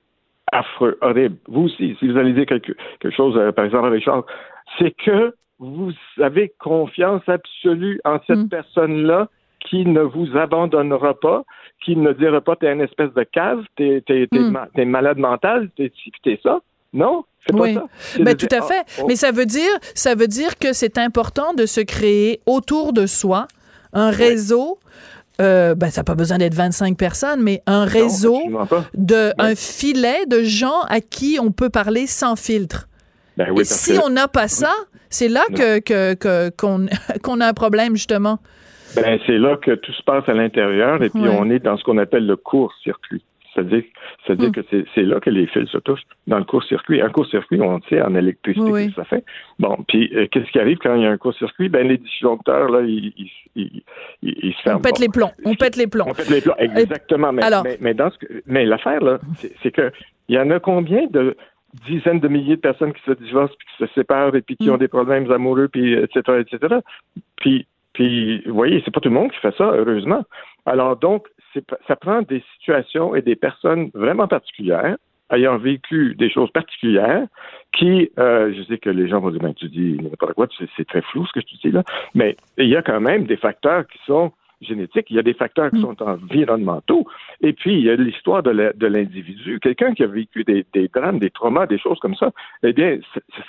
affreux, horrible, vous aussi, si vous allez dire quelque, quelque chose, euh, par exemple, avec Charles, c'est que vous avez confiance absolue en cette Mm. personne-là qui ne vous abandonnera pas, qui ne dira pas t'es une espèce de cave, t'es, t'es, Mm. ma- malade mental, t'es ci, t'es ça. Non, Oui. pas ça? C'est Ben, tout à fait. ah, oh, Mais ça veut dire, ça veut dire que c'est important de se créer autour de soi un réseau. euh, ben, ça n'a pas besoin d'être 25 personnes, mais un réseau de un filet de gens à qui on peut parler sans filtre. Ben oui, Et si que- on n'a pas ça, c'est là que que- que- qu'on (laughs) qu'on a un problème justement. Ben, c'est là que tout se passe à l'intérieur et puis Ouais. on est dans ce qu'on appelle le court-circuit. C'est-à-dire, c'est-à-dire Hmm. que c'est, là que les fils se touchent, dans le court-circuit. Un court-circuit, on sait en électricité Oui, que ça fait? Bon, puis euh, qu'est-ce qui arrive quand il y a un court-circuit? Ben, les disjoncteurs, là, ils, ils, ils, ils- ils se ferment. On pète Bon. les plombs. On pète les plombs. On pète les plombs, exactement. Mais, Alors- mais, mais dans ce que- mais l'affaire, là, c'est, que il y en a combien de dizaines de milliers de personnes qui se divorcent, puis qui se séparent, et puis qui Mm. ont des problèmes amoureux, puis etc., etc. Puis, puis, vous voyez, c'est pas tout le monde qui fait ça, heureusement. Alors donc, ça prend des situations et des personnes vraiment particulières, ayant vécu des choses particulières, qui, euh, je sais que les gens vont dire, ben, tu dis n'importe quoi, c'est, très flou ce que tu dis là, mais il y a quand même des facteurs qui sont génétiques, il y a des facteurs qui Mm. sont environnementaux, et puis il y a l'histoire de, l'individu. Quelqu'un qui a vécu des, des drames, des traumas, des choses comme ça, eh bien,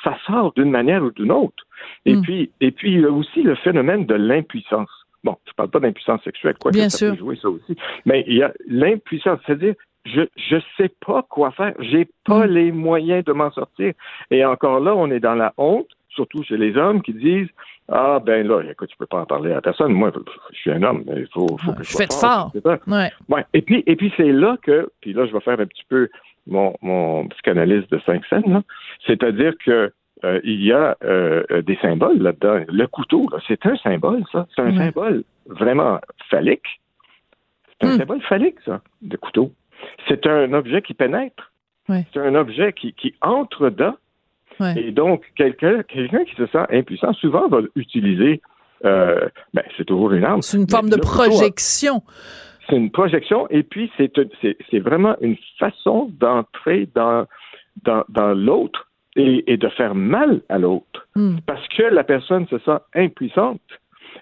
ça sort d'une manière ou d'une autre. Et Mm. puis, et puis il y a aussi le phénomène de l'impuissance. Bon, je parle pas d'impuissance sexuelle, quoi Bien que ça sûr. peut jouer ça aussi, mais il y a l'impuissance, c'est-à-dire je je sais pas quoi faire, j'ai pas Mm. les moyens de m'en sortir. Et encore là, on est dans la honte, surtout chez les hommes qui disent ah ben là, écoute, tu peux pas en parler à personne. Moi, je suis un homme, il faut, faut que je Je sois fais fort. etc. Ouais. Ouais. Et puis, et puis c'est là que, puis là, je vais faire un petit peu mon, mon psychanalyste de cinq scènes, c'est-à-dire que euh, il y a euh, euh, des symboles là-dedans. Le couteau, là, c'est un symbole, ça. C'est un symbole vraiment phallique. C'est un Hmm. symbole phallique, ça, le couteau. C'est un objet qui pénètre. Ouais. C'est un objet qui, qui entre dedans. Ouais. Et donc, quelqu'un quelqu'un qui se sent impuissant, souvent va utiliser, euh, ben, c'est toujours une arme. C'est une forme de projection. c'est une projection et puis c'est vraiment une façon d'entrer dans dans, dans l'autre et, et de faire mal à l'autre Hmm. parce que la personne se sent impuissante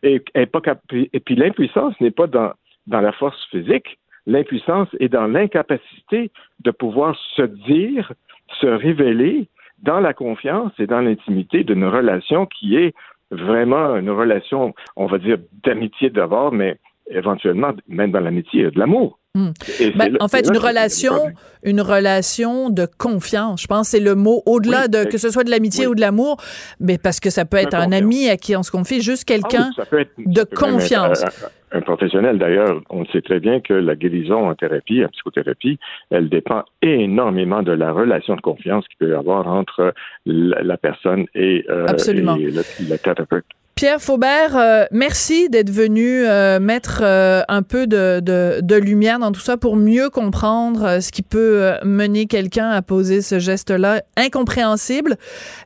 et, est pas cap- et puis l'impuissance n'est pas dans dans la force physique l'impuissance est dans l'incapacité de pouvoir se dire se révéler dans la confiance et dans l'intimité d'une relation qui est vraiment une relation on va dire d'amitié d'abord mais éventuellement, même dans l'amitié, de l'amour. Hmm. Ben, en fait, une relation, une relation de confiance. Je pense que c'est le mot au-delà Oui, de que ce soit de l'amitié oui. ou de l'amour, mais parce que ça peut être un ami à qui on se confie, juste Ah quelqu'un. oui, de confiance. Un, professionnel, d'ailleurs, on sait très bien que la guérison en thérapie, en psychothérapie, elle dépend énormément de la relation de confiance qu'il peut y avoir entre la, la personne et, euh, Absolument. et le, le thérapeute. Pierre Faubert, euh, merci d'être venu euh, mettre euh, un peu de, de, de lumière dans tout ça pour mieux comprendre ce qui peut mener quelqu'un à poser ce geste-là incompréhensible,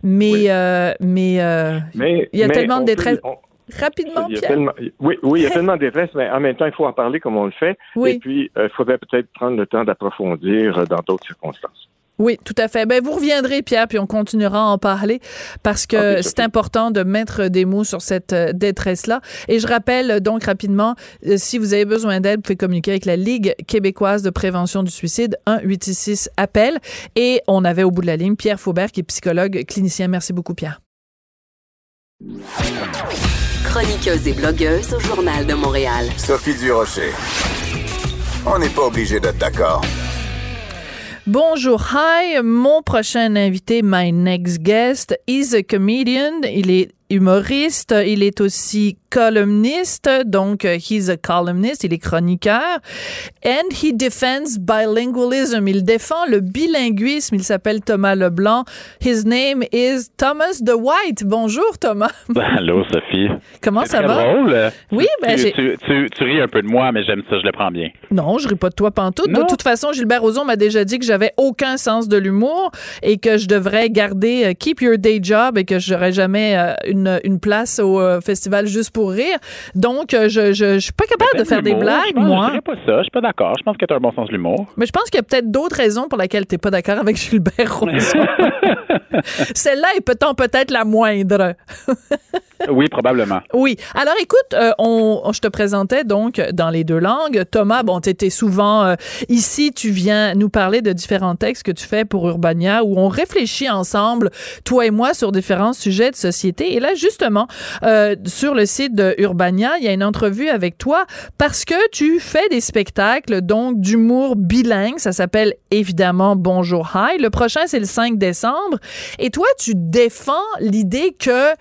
mais Oui. mais Mais, Il y a tellement de peut- détresse. on- rapidement, il y a Pierre. tellement- oui, oui, il y a tellement de détresse, mais en même temps, il faut en parler comme on le fait. Oui. Et puis, il faudrait peut-être prendre le temps d'approfondir dans d'autres circonstances. Oui, tout à fait. Ben, vous reviendrez, Pierre, puis on continuera à en parler parce que Ok, c'est important de mettre des mots sur cette euh, détresse-là. Et je rappelle euh, donc rapidement, euh, si vous avez besoin d'aide, vous pouvez communiquer avec la Ligue québécoise de prévention du suicide, 1-866-APPEL. Et on avait au bout de la ligne Pierre Faubert, qui est psychologue clinicien. Merci beaucoup, Pierre. Chroniqueuse et blogueuse au Journal de Montréal. Sophie Durocher. On n'est pas obligé d'être d'accord. Bonjour, hi. Mon prochain invité, my next guest, is a comedian. Il est humoriste. Il est aussi columniste. Donc, euh, he's a columnist. Il est chroniqueur. And he defends bilingualism. Il défend le bilinguisme. Il s'appelle Thomas Leblanc. His name is Thomas the White. Bonjour, Thomas. (laughs) Allô, Sophie. Comment ça très va? drôle. Oui, ben, tu, tu, tu, tu ris un peu de moi, mais j'aime ça, je le prends bien. Non, je ris pas de toi pantoute. De Non. toute façon, Gilbert Rozon m'a déjà dit que j'avais aucun sens de l'humour et que je devrais garder euh, keep your day job et que j'aurais jamais euh, une, une place au euh, festival juste pour rire. Donc, euh, je, je, je suis pas capable de T'aimes faire des blagues, pense- moi. Je pas ça, je suis pas d'accord. Je pense que tu as un bon sens de l'humour. Mais je pense qu'il y a peut-être d'autres raisons pour lesquelles tu pas d'accord avec Gilbert (laughs) Rozon. Celle-là est peut-être la moindre. oui, probablement. Oui. Alors, écoute, euh, on, on- je te présentais donc dans les deux langues. Thomas, bon, tu étais souvent euh, ici. Tu viens nous parler de différents textes que tu fais pour Urbania où on réfléchit ensemble, toi et moi, sur différents sujets de société. Et là, justement, euh, sur le site de Urbania, il y a une entrevue avec toi parce que tu fais des spectacles, donc, d'humour bilingue. Ça s'appelle évidemment Bonjour Hi. Le prochain, c'est le 5 décembre. Et toi, tu défends l'idée que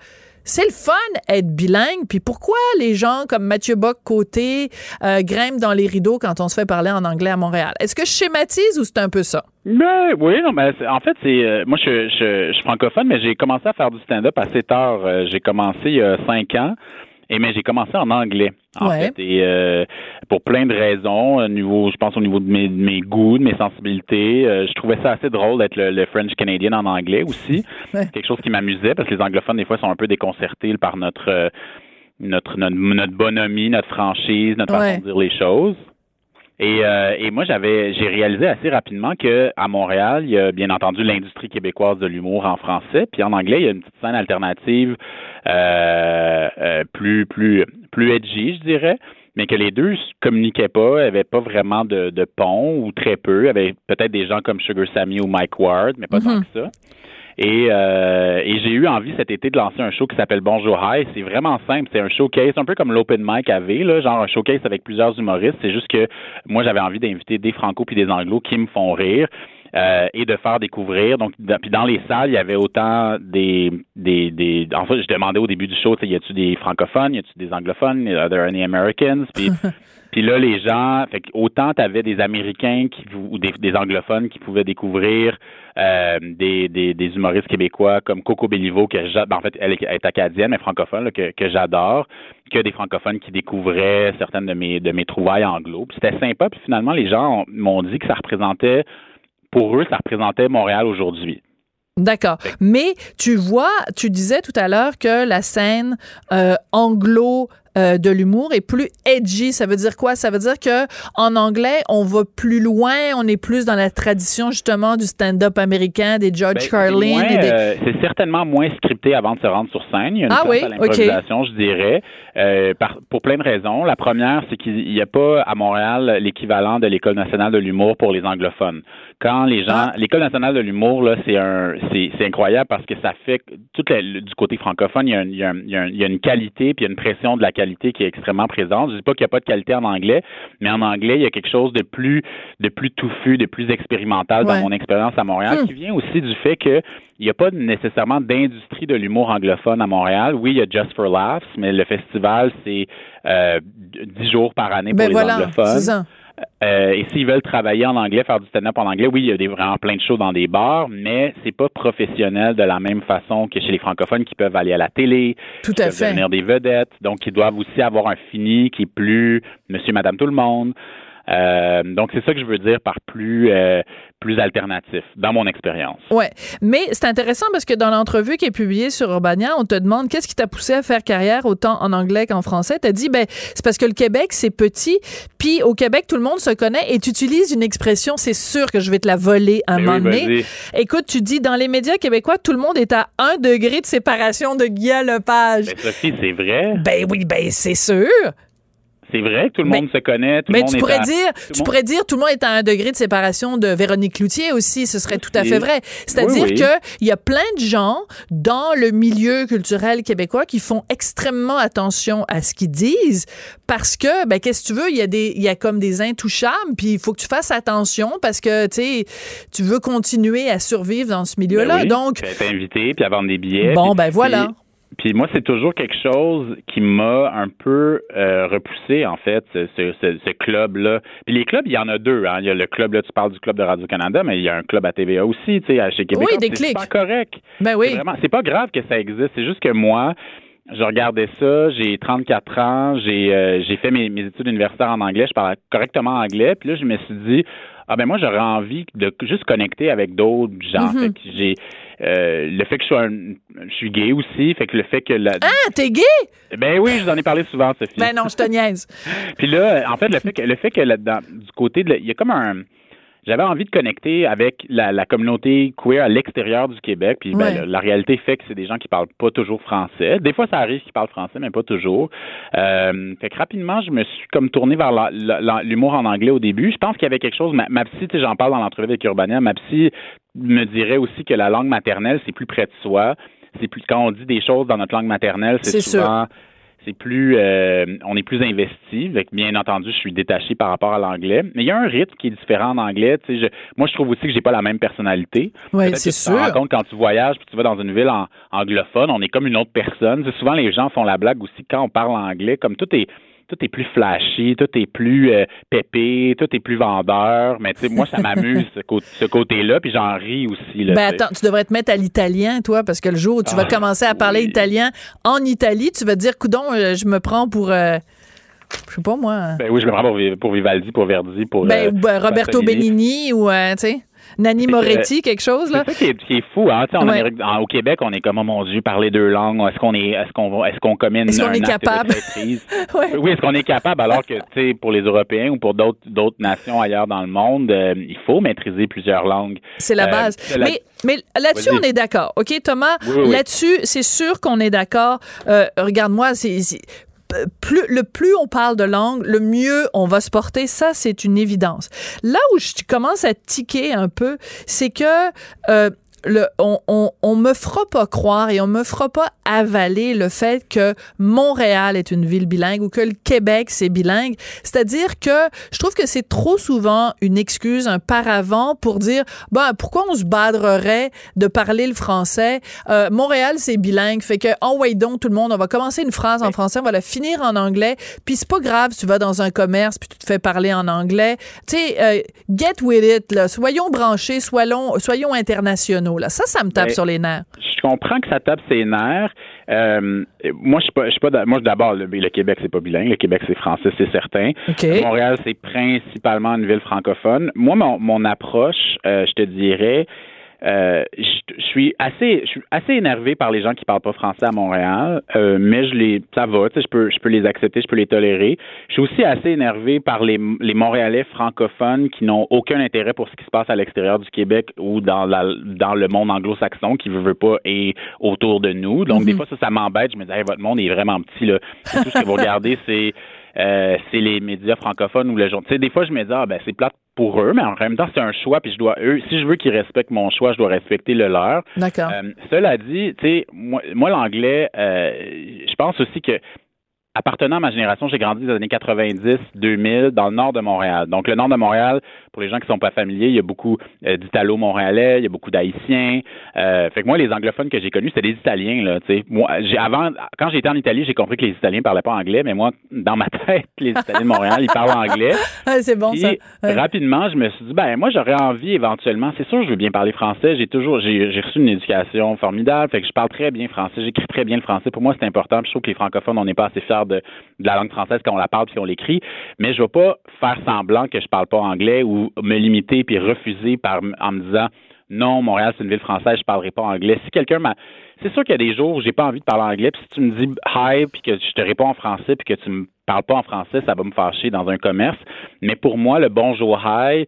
c'est le fun être bilingue. Puis pourquoi les gens comme Mathieu Bock-Côté euh, grimpent dans les rideaux quand on se fait parler en anglais à Montréal? Est-ce que je schématise ou c'est un peu ça? Ben oui, non, mais en fait, c'est euh, moi je, je, je suis francophone, mais j'ai commencé à faire du stand-up assez tard. Euh, j'ai commencé il y a cinq ans. Et mais j'ai commencé en anglais, en Ouais. fait, et euh, pour plein de raisons, au niveau, je pense au niveau de mes, de mes goûts, de mes sensibilités, euh, je trouvais ça assez drôle d'être le, le French Canadian en anglais aussi, (laughs) Ouais. quelque chose qui m'amusait parce que les anglophones des fois sont un peu déconcertés par notre euh, notre, notre notre bonhomie, notre franchise, notre Ouais. façon de dire les choses. Et, euh, et moi, j'avais, j'ai réalisé assez rapidement que à Montréal, il y a bien entendu l'industrie québécoise de l'humour en français, puis en anglais, il y a une petite scène alternative euh, euh, plus, plus, plus edgy, je dirais, mais que les deux se communiquaient pas, n'avaient pas vraiment de, de pont ou très peu, avaient peut-être des gens comme Sugar Sammy ou Mike Ward, mais pas tant Mhm. que ça. Et, euh, et j'ai eu envie cet été de lancer un show qui s'appelle Bonjour Hi. C'est vraiment simple. C'est un showcase, un peu comme l'Open Mic avait, là, genre un showcase avec plusieurs humoristes. C'est juste que moi, j'avais envie d'inviter des franco puis des anglos qui me font rire. Euh, et de faire découvrir. Donc, dans, puis dans les salles, il y avait autant des, des, des. En fait, je demandais au début du show, tu sais, y a-tu des francophones, y a-tu des anglophones, are there any Americans? Puis, (laughs) puis là, les gens, fait autant t'avais des Américains qui, ou des, des anglophones qui pouvaient découvrir euh, des, des, des humoristes québécois comme Coco Bellivo, que j'a- ben, en fait, elle est, acadienne, mais francophone, là, que, que j'adore, que des francophones qui découvraient certaines de mes, de mes trouvailles anglo. Puis c'était sympa, puis finalement, les gens ont- m'ont dit que ça représentait, pour eux, ça représentait Montréal aujourd'hui. D'accord. Mais tu vois, tu disais tout à l'heure que la scène euh, anglo euh, de l'humour est plus edgy. Ça veut dire quoi? Ça veut dire que en anglais, on va plus loin, on est plus dans la tradition justement du stand-up américain, des George Ben, Carlin. et des... euh, c'est certainement moins scripté avant de se rendre sur scène. Il y a une Ah oui, à l'improvisation, je dirais, euh, par- pour plein de raisons. La première, c'est qu'il n'y a pas à Montréal l'équivalent de l'École nationale de l'humour pour les anglophones. Quand les gens, Ah. l'École nationale de l'humour, là, c'est un, c'est, incroyable parce que ça fait tout le- du côté francophone, il y a, un- il y a un- il y a un- il y a une qualité puis il y a une pression de la qualité qui est extrêmement présente. Je dis pas qu'il n'y a pas de qualité en anglais, mais en anglais, il y a quelque chose de plus de plus touffu, de plus expérimental dans mon expérience à Montréal, Hmm. qui vient aussi du fait que il n'y a pas nécessairement d'industrie de l'humour anglophone à Montréal. Oui, il y a Just for Laughs, mais le festival, c'est euh, dix jours par année pour Ben les voilà, anglophones. Euh, et s'ils veulent travailler en anglais, faire du stand-up en anglais, oui, il y a des, vraiment plein de shows dans des bars, mais c'est pas professionnel de la même façon que chez les francophones qui peuvent aller à la télé, Tout qui à peuvent fait. devenir des vedettes, donc ils doivent aussi avoir un fini qui est plus monsieur, madame, tout le monde. Euh, donc c'est ça que je veux dire par plus euh, plus alternatif dans mon expérience. Ouais, mais c'est intéressant parce que dans l'entrevue qui est publiée sur Urbania, on te demande qu'est-ce qui t'a poussé à faire carrière autant en anglais qu'en français. T'as dit ben c'est parce que le Québec c'est petit, puis au Québec tout le monde se connaît et tu utilises une expression, c'est sûr que je vais te la voler un Mais moment oui, donné. Écoute, tu dis dans les médias québécois tout le monde est à un degré de séparation de Guy Lepage. Ben, Sophie, c'est vrai? Ben oui, ben c'est sûr. C'est vrai que tout le Mais- monde se connaît. Tout Mais le monde tu est pourrais à- dire, tout tu monde- pourrais dire, tout le monde est à un degré de séparation de Véronique Cloutier aussi. Ce serait tout à fait vrai. C'est-à-dire Oui, oui. que il y a plein de gens dans le milieu culturel québécois qui font extrêmement attention à ce qu'ils disent parce que, ben, qu'est-ce que tu veux, il y a des, il y a comme des intouchables, puis il faut que tu fasses attention parce que, tu tu veux continuer à survivre dans ce milieu-là. Ben oui, Donc, être invité, puis à vendre des billets. Bon, puis- ben voilà. Puis, moi, c'est toujours quelque chose qui m'a un peu euh, repoussé, en fait, ce, ce, ce- club-là. Puis les clubs, il y en a deux. Hein. Il y a le club, là, tu parles du club de Radio-Canada, mais il y a un club à TVA aussi, tu sais, à- chez Québec. Oui, des C'est clics. super correct. ben oui. C'est vraiment, c'est pas grave que ça existe. C'est juste que moi, je regardais ça, j'ai 34 ans, j'ai euh, j'ai fait mes, mes études universitaires en anglais, je parlais correctement anglais, puis là je me suis dit ah ben moi j'aurais envie de juste connecter avec d'autres gens. Fait que j'ai euh, le fait que je suis un, je suis gay aussi, fait que le fait que la, Ah, t'es gay? ben oui, je vous en ai parlé souvent Sophie. Ben non, je te niaise. (laughs) Puis là, en fait, le fait que, le fait que là-dedans, du côté de, il y a comme un, j'avais envie de connecter avec la, la communauté queer à l'extérieur du Québec. Puis ben, Ouais. la, la réalité fait que c'est des gens qui parlent pas toujours français. Des fois, ça arrive qu'ils parlent français, mais pas toujours. Euh, fait que rapidement, je me suis comme tourné vers l'humour en anglais au début. Je pense qu'il y avait quelque chose. Ma, ma psy, tu sais, j'en parle dans l'entrevue avec Urbania. Ma psy me dirait aussi que la langue maternelle, c'est plus près de soi. C'est plus quand on dit des choses dans notre langue maternelle, c'est sûr. C'est plus euh, on est plus investi. Bien entendu, je suis détaché par rapport à l'anglais. Mais il y a un rythme qui est différent en anglais. Je- moi, je trouve aussi que j'ai pas la même personnalité. Oui, c'est que tu t'en rends sûr. compte quand tu voyages puis tu vas dans une ville en- anglophone, on est comme une autre personne. Souvent, les gens font la blague aussi quand on parle anglais, comme tout est tout est plus flashy, tout est plus euh, pépé, tout est plus vendeur. Mais tu sais, moi, ça m'amuse ce, cô- ce côté-là, puis j'en ris aussi. Là, Ben attends, tu devrais te mettre à l'italien, toi, parce que le jour où tu vas Ah, commencer à parler oui. italien en Italie, tu vas te dire, coudon, euh, je me prends pour, euh, je sais pas moi, Ben oui, je me prends pour, Vi- pour Vivaldi, pour Verdi, pour. ben, euh, ben, Roberto. Benigni ou, tu sais, Nanni C'est que- Moretti, quelque chose, là? C'est ça qui est, qui est fou, hein. En Ouais. Amérique- en- au Québec, on est comme oh mon Dieu, parler deux langues. Est-ce qu'on est, est-ce qu'on est-ce qu'on commet une- Est-ce qu'on est capable? (laughs) Ouais. Oui, est-ce qu'on est capable alors que tu sais, pour les Européens ou pour d'autres d'autres nations ailleurs dans le monde, euh, il faut maîtriser plusieurs langues. C'est la Euh, base. la- Mais, mais là-dessus, on est d'accord. OK, Thomas? Oui, oui, oui. Là-dessus, c'est sûr qu'on est d'accord. Euh, Regarde-moi, c'est. Plus, le plus on parle de langue, le mieux on va se porter. Ça, c'est une évidence. Là où je commence à tiquer un peu, c'est que euh, le, on, on, on me fera pas croire et on me fera pas avaler le fait que Montréal est une ville bilingue ou que le Québec c'est bilingue. C'est-à-dire que je trouve que c'est trop souvent une excuse, un paravent pour dire ben pourquoi on se badrerait de parler le français? Euh, Montréal c'est bilingue, fait que en way donc tout le monde, on va commencer une phrase en français, on va la finir en anglais, puis c'est pas grave, tu vas dans un commerce puis tu te fais parler en anglais. Tu sais, euh, get with it là, soyons branchés, soyons soyons internationaux là. Ça, ça me tape Ben, sur les nerfs. Je comprends que ça tape ses nerfs. Euh, moi, je suis pas, je suis pas. Moi, d'abord, le, le Québec c'est pas bilingue. Le Québec c'est français, c'est certain. Montréal, c'est principalement une ville francophone. Moi, mon, mon approche, euh, je te dirais, euh, je, suis assez, je suis assez énervé par les gens qui parlent pas français à Montréal, euh, mais je les, ça va, tu sais, je peux, je peux les accepter, je peux les tolérer. Je suis aussi assez énervé par les, les Montréalais francophones qui n'ont aucun intérêt pour ce qui se passe à l'extérieur du Québec ou dans la, dans le monde anglo-saxon qui veut, veut pas est autour de nous. Donc des fois ça, ça m'embête. Je me dis, Hey, votre monde est vraiment petit là. Tout ce que vous regardez, (laughs) c'est euh, c'est les médias francophones ou le journal. Tu sais, des fois, je me dis, ah, ben, c'est plate pour eux, mais en même temps, c'est un choix, puis je dois, eux, si je veux qu'ils respectent mon choix, je dois respecter le leur. D'accord. Euh, cela dit, tu sais, moi, moi l'anglais, euh, je pense aussi que appartenant à ma génération, j'ai grandi dans les années 90, 2000, dans le nord de Montréal. Donc, le nord de Montréal, pour les gens qui sont pas familiers, il y a beaucoup euh, d'Italo-Montréalais, il y a beaucoup d'Haïtiens. Euh, fait que moi, les anglophones que j'ai connus, c'était des Italiens, là, tu sais. Moi, j'ai, avant, quand j'étais en Italie, j'ai compris que les Italiens parlaient pas anglais, mais moi, dans ma (laughs) tête, les Italiens de Montréal, ils parlent anglais. (laughs) C'est bon, ça. Ouais. rapidement, je me suis dit, ben, moi, j'aurais envie éventuellement. C'est sûr, je veux bien parler français. J'ai toujours, j'ai, j'ai reçu une éducation formidable. Fait que je parle très bien français. J'écris très bien le français. Pour moi, c'est important. Puis je trouve que les francophones, on n'est pas assez fiers de, la langue française quand on la parle puis on l'écrit. Mais je vais pas faire semblant que je parle pas anglais ou me limiter puis refuser en me disant, non, Montréal, c'est une ville française, je parlerai pas anglais. Si quelqu'un m'a, c'est sûr qu'il y a des jours où j'ai pas envie de parler anglais, puis si tu me dis hi, puis que je te réponds en français, puis que tu me parles pas en français, ça va me fâcher dans un commerce. Mais pour moi, le bonjour hi,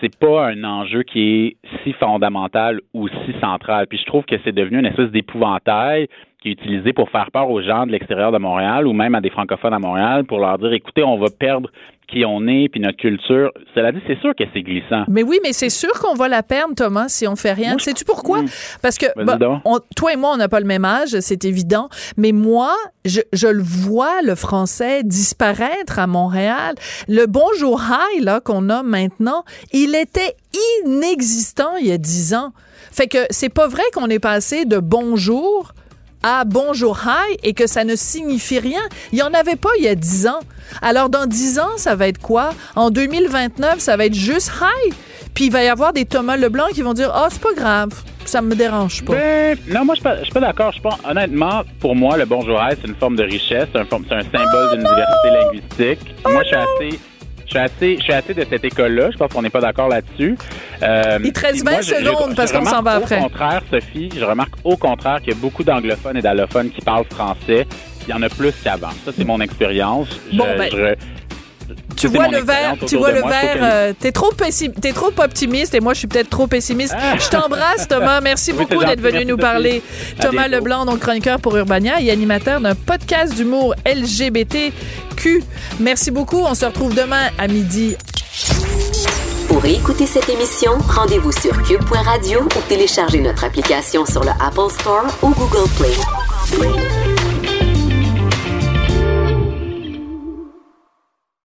c'est pas un enjeu qui est si fondamental ou si central. Puis je trouve que c'est devenu une espèce d'épouvantail qui est utilisé pour faire peur aux gens de l'extérieur de Montréal ou même à des francophones à Montréal pour leur dire écoutez, on va perdre qui on est puis notre culture. Cela dit, c'est sûr que c'est glissant. Mais oui, mais c'est sûr qu'on va la perdre, Thomas, si on fait rien. Sais-tu pourquoi? Mm. Parce que bah, on- toi et moi, on n'a pas le même âge, c'est évident. Mais moi, je, je le vois, le français, disparaître à Montréal. Le bonjour hi, là, qu'on a maintenant, il était inexistant il y a dix ans. Fait que c'est pas vrai qu'on est passé de bonjour à bonjour hi et que ça ne signifie rien. Il n'y en avait pas il y a 10 ans. Alors dans 10 ans, ça va être quoi? En 2029, ça va être juste hi. Puis il va y avoir des Thomas Leblanc qui vont dire « Ah, c'est pas grave, ça me dérange pas. Ben, non, moi, je suis pas, je suis pas d'accord. Je pense, honnêtement, pour moi, le bonjour hi, c'est une forme de richesse, c'est un, un symbole d'une diversité linguistique. moi, je suis assez. Je suis assez, je suis assez de cette école-là. Je pense qu'on n'est pas d'accord là-dessus. Euh, Il te reste et moi, 20 je- je- secondes parce qu'on s'en va après. Au contraire, Sophie, je remarque au contraire qu'il y a beaucoup d'anglophones et d'allophones qui parlent français. Il y en a plus qu'avant. Ça, c'est mon expérience. Je- Bon, ben, je- Tu vois le verre, tu vois le verre, euh, t'es trop t'es trop optimiste et moi je suis peut-être trop pessimiste. Je t'embrasse Thomas, merci Oui, beaucoup d'être venu merci, nous parler. Thomas. Leblanc, donc chroniqueur pour Urbania et animateur d'un podcast d'humour LGBTQ. Merci beaucoup, on se retrouve demain à midi. Pour écouter cette émission, rendez-vous sur cube.radio ou téléchargez notre application sur le Apple Store ou Google Play.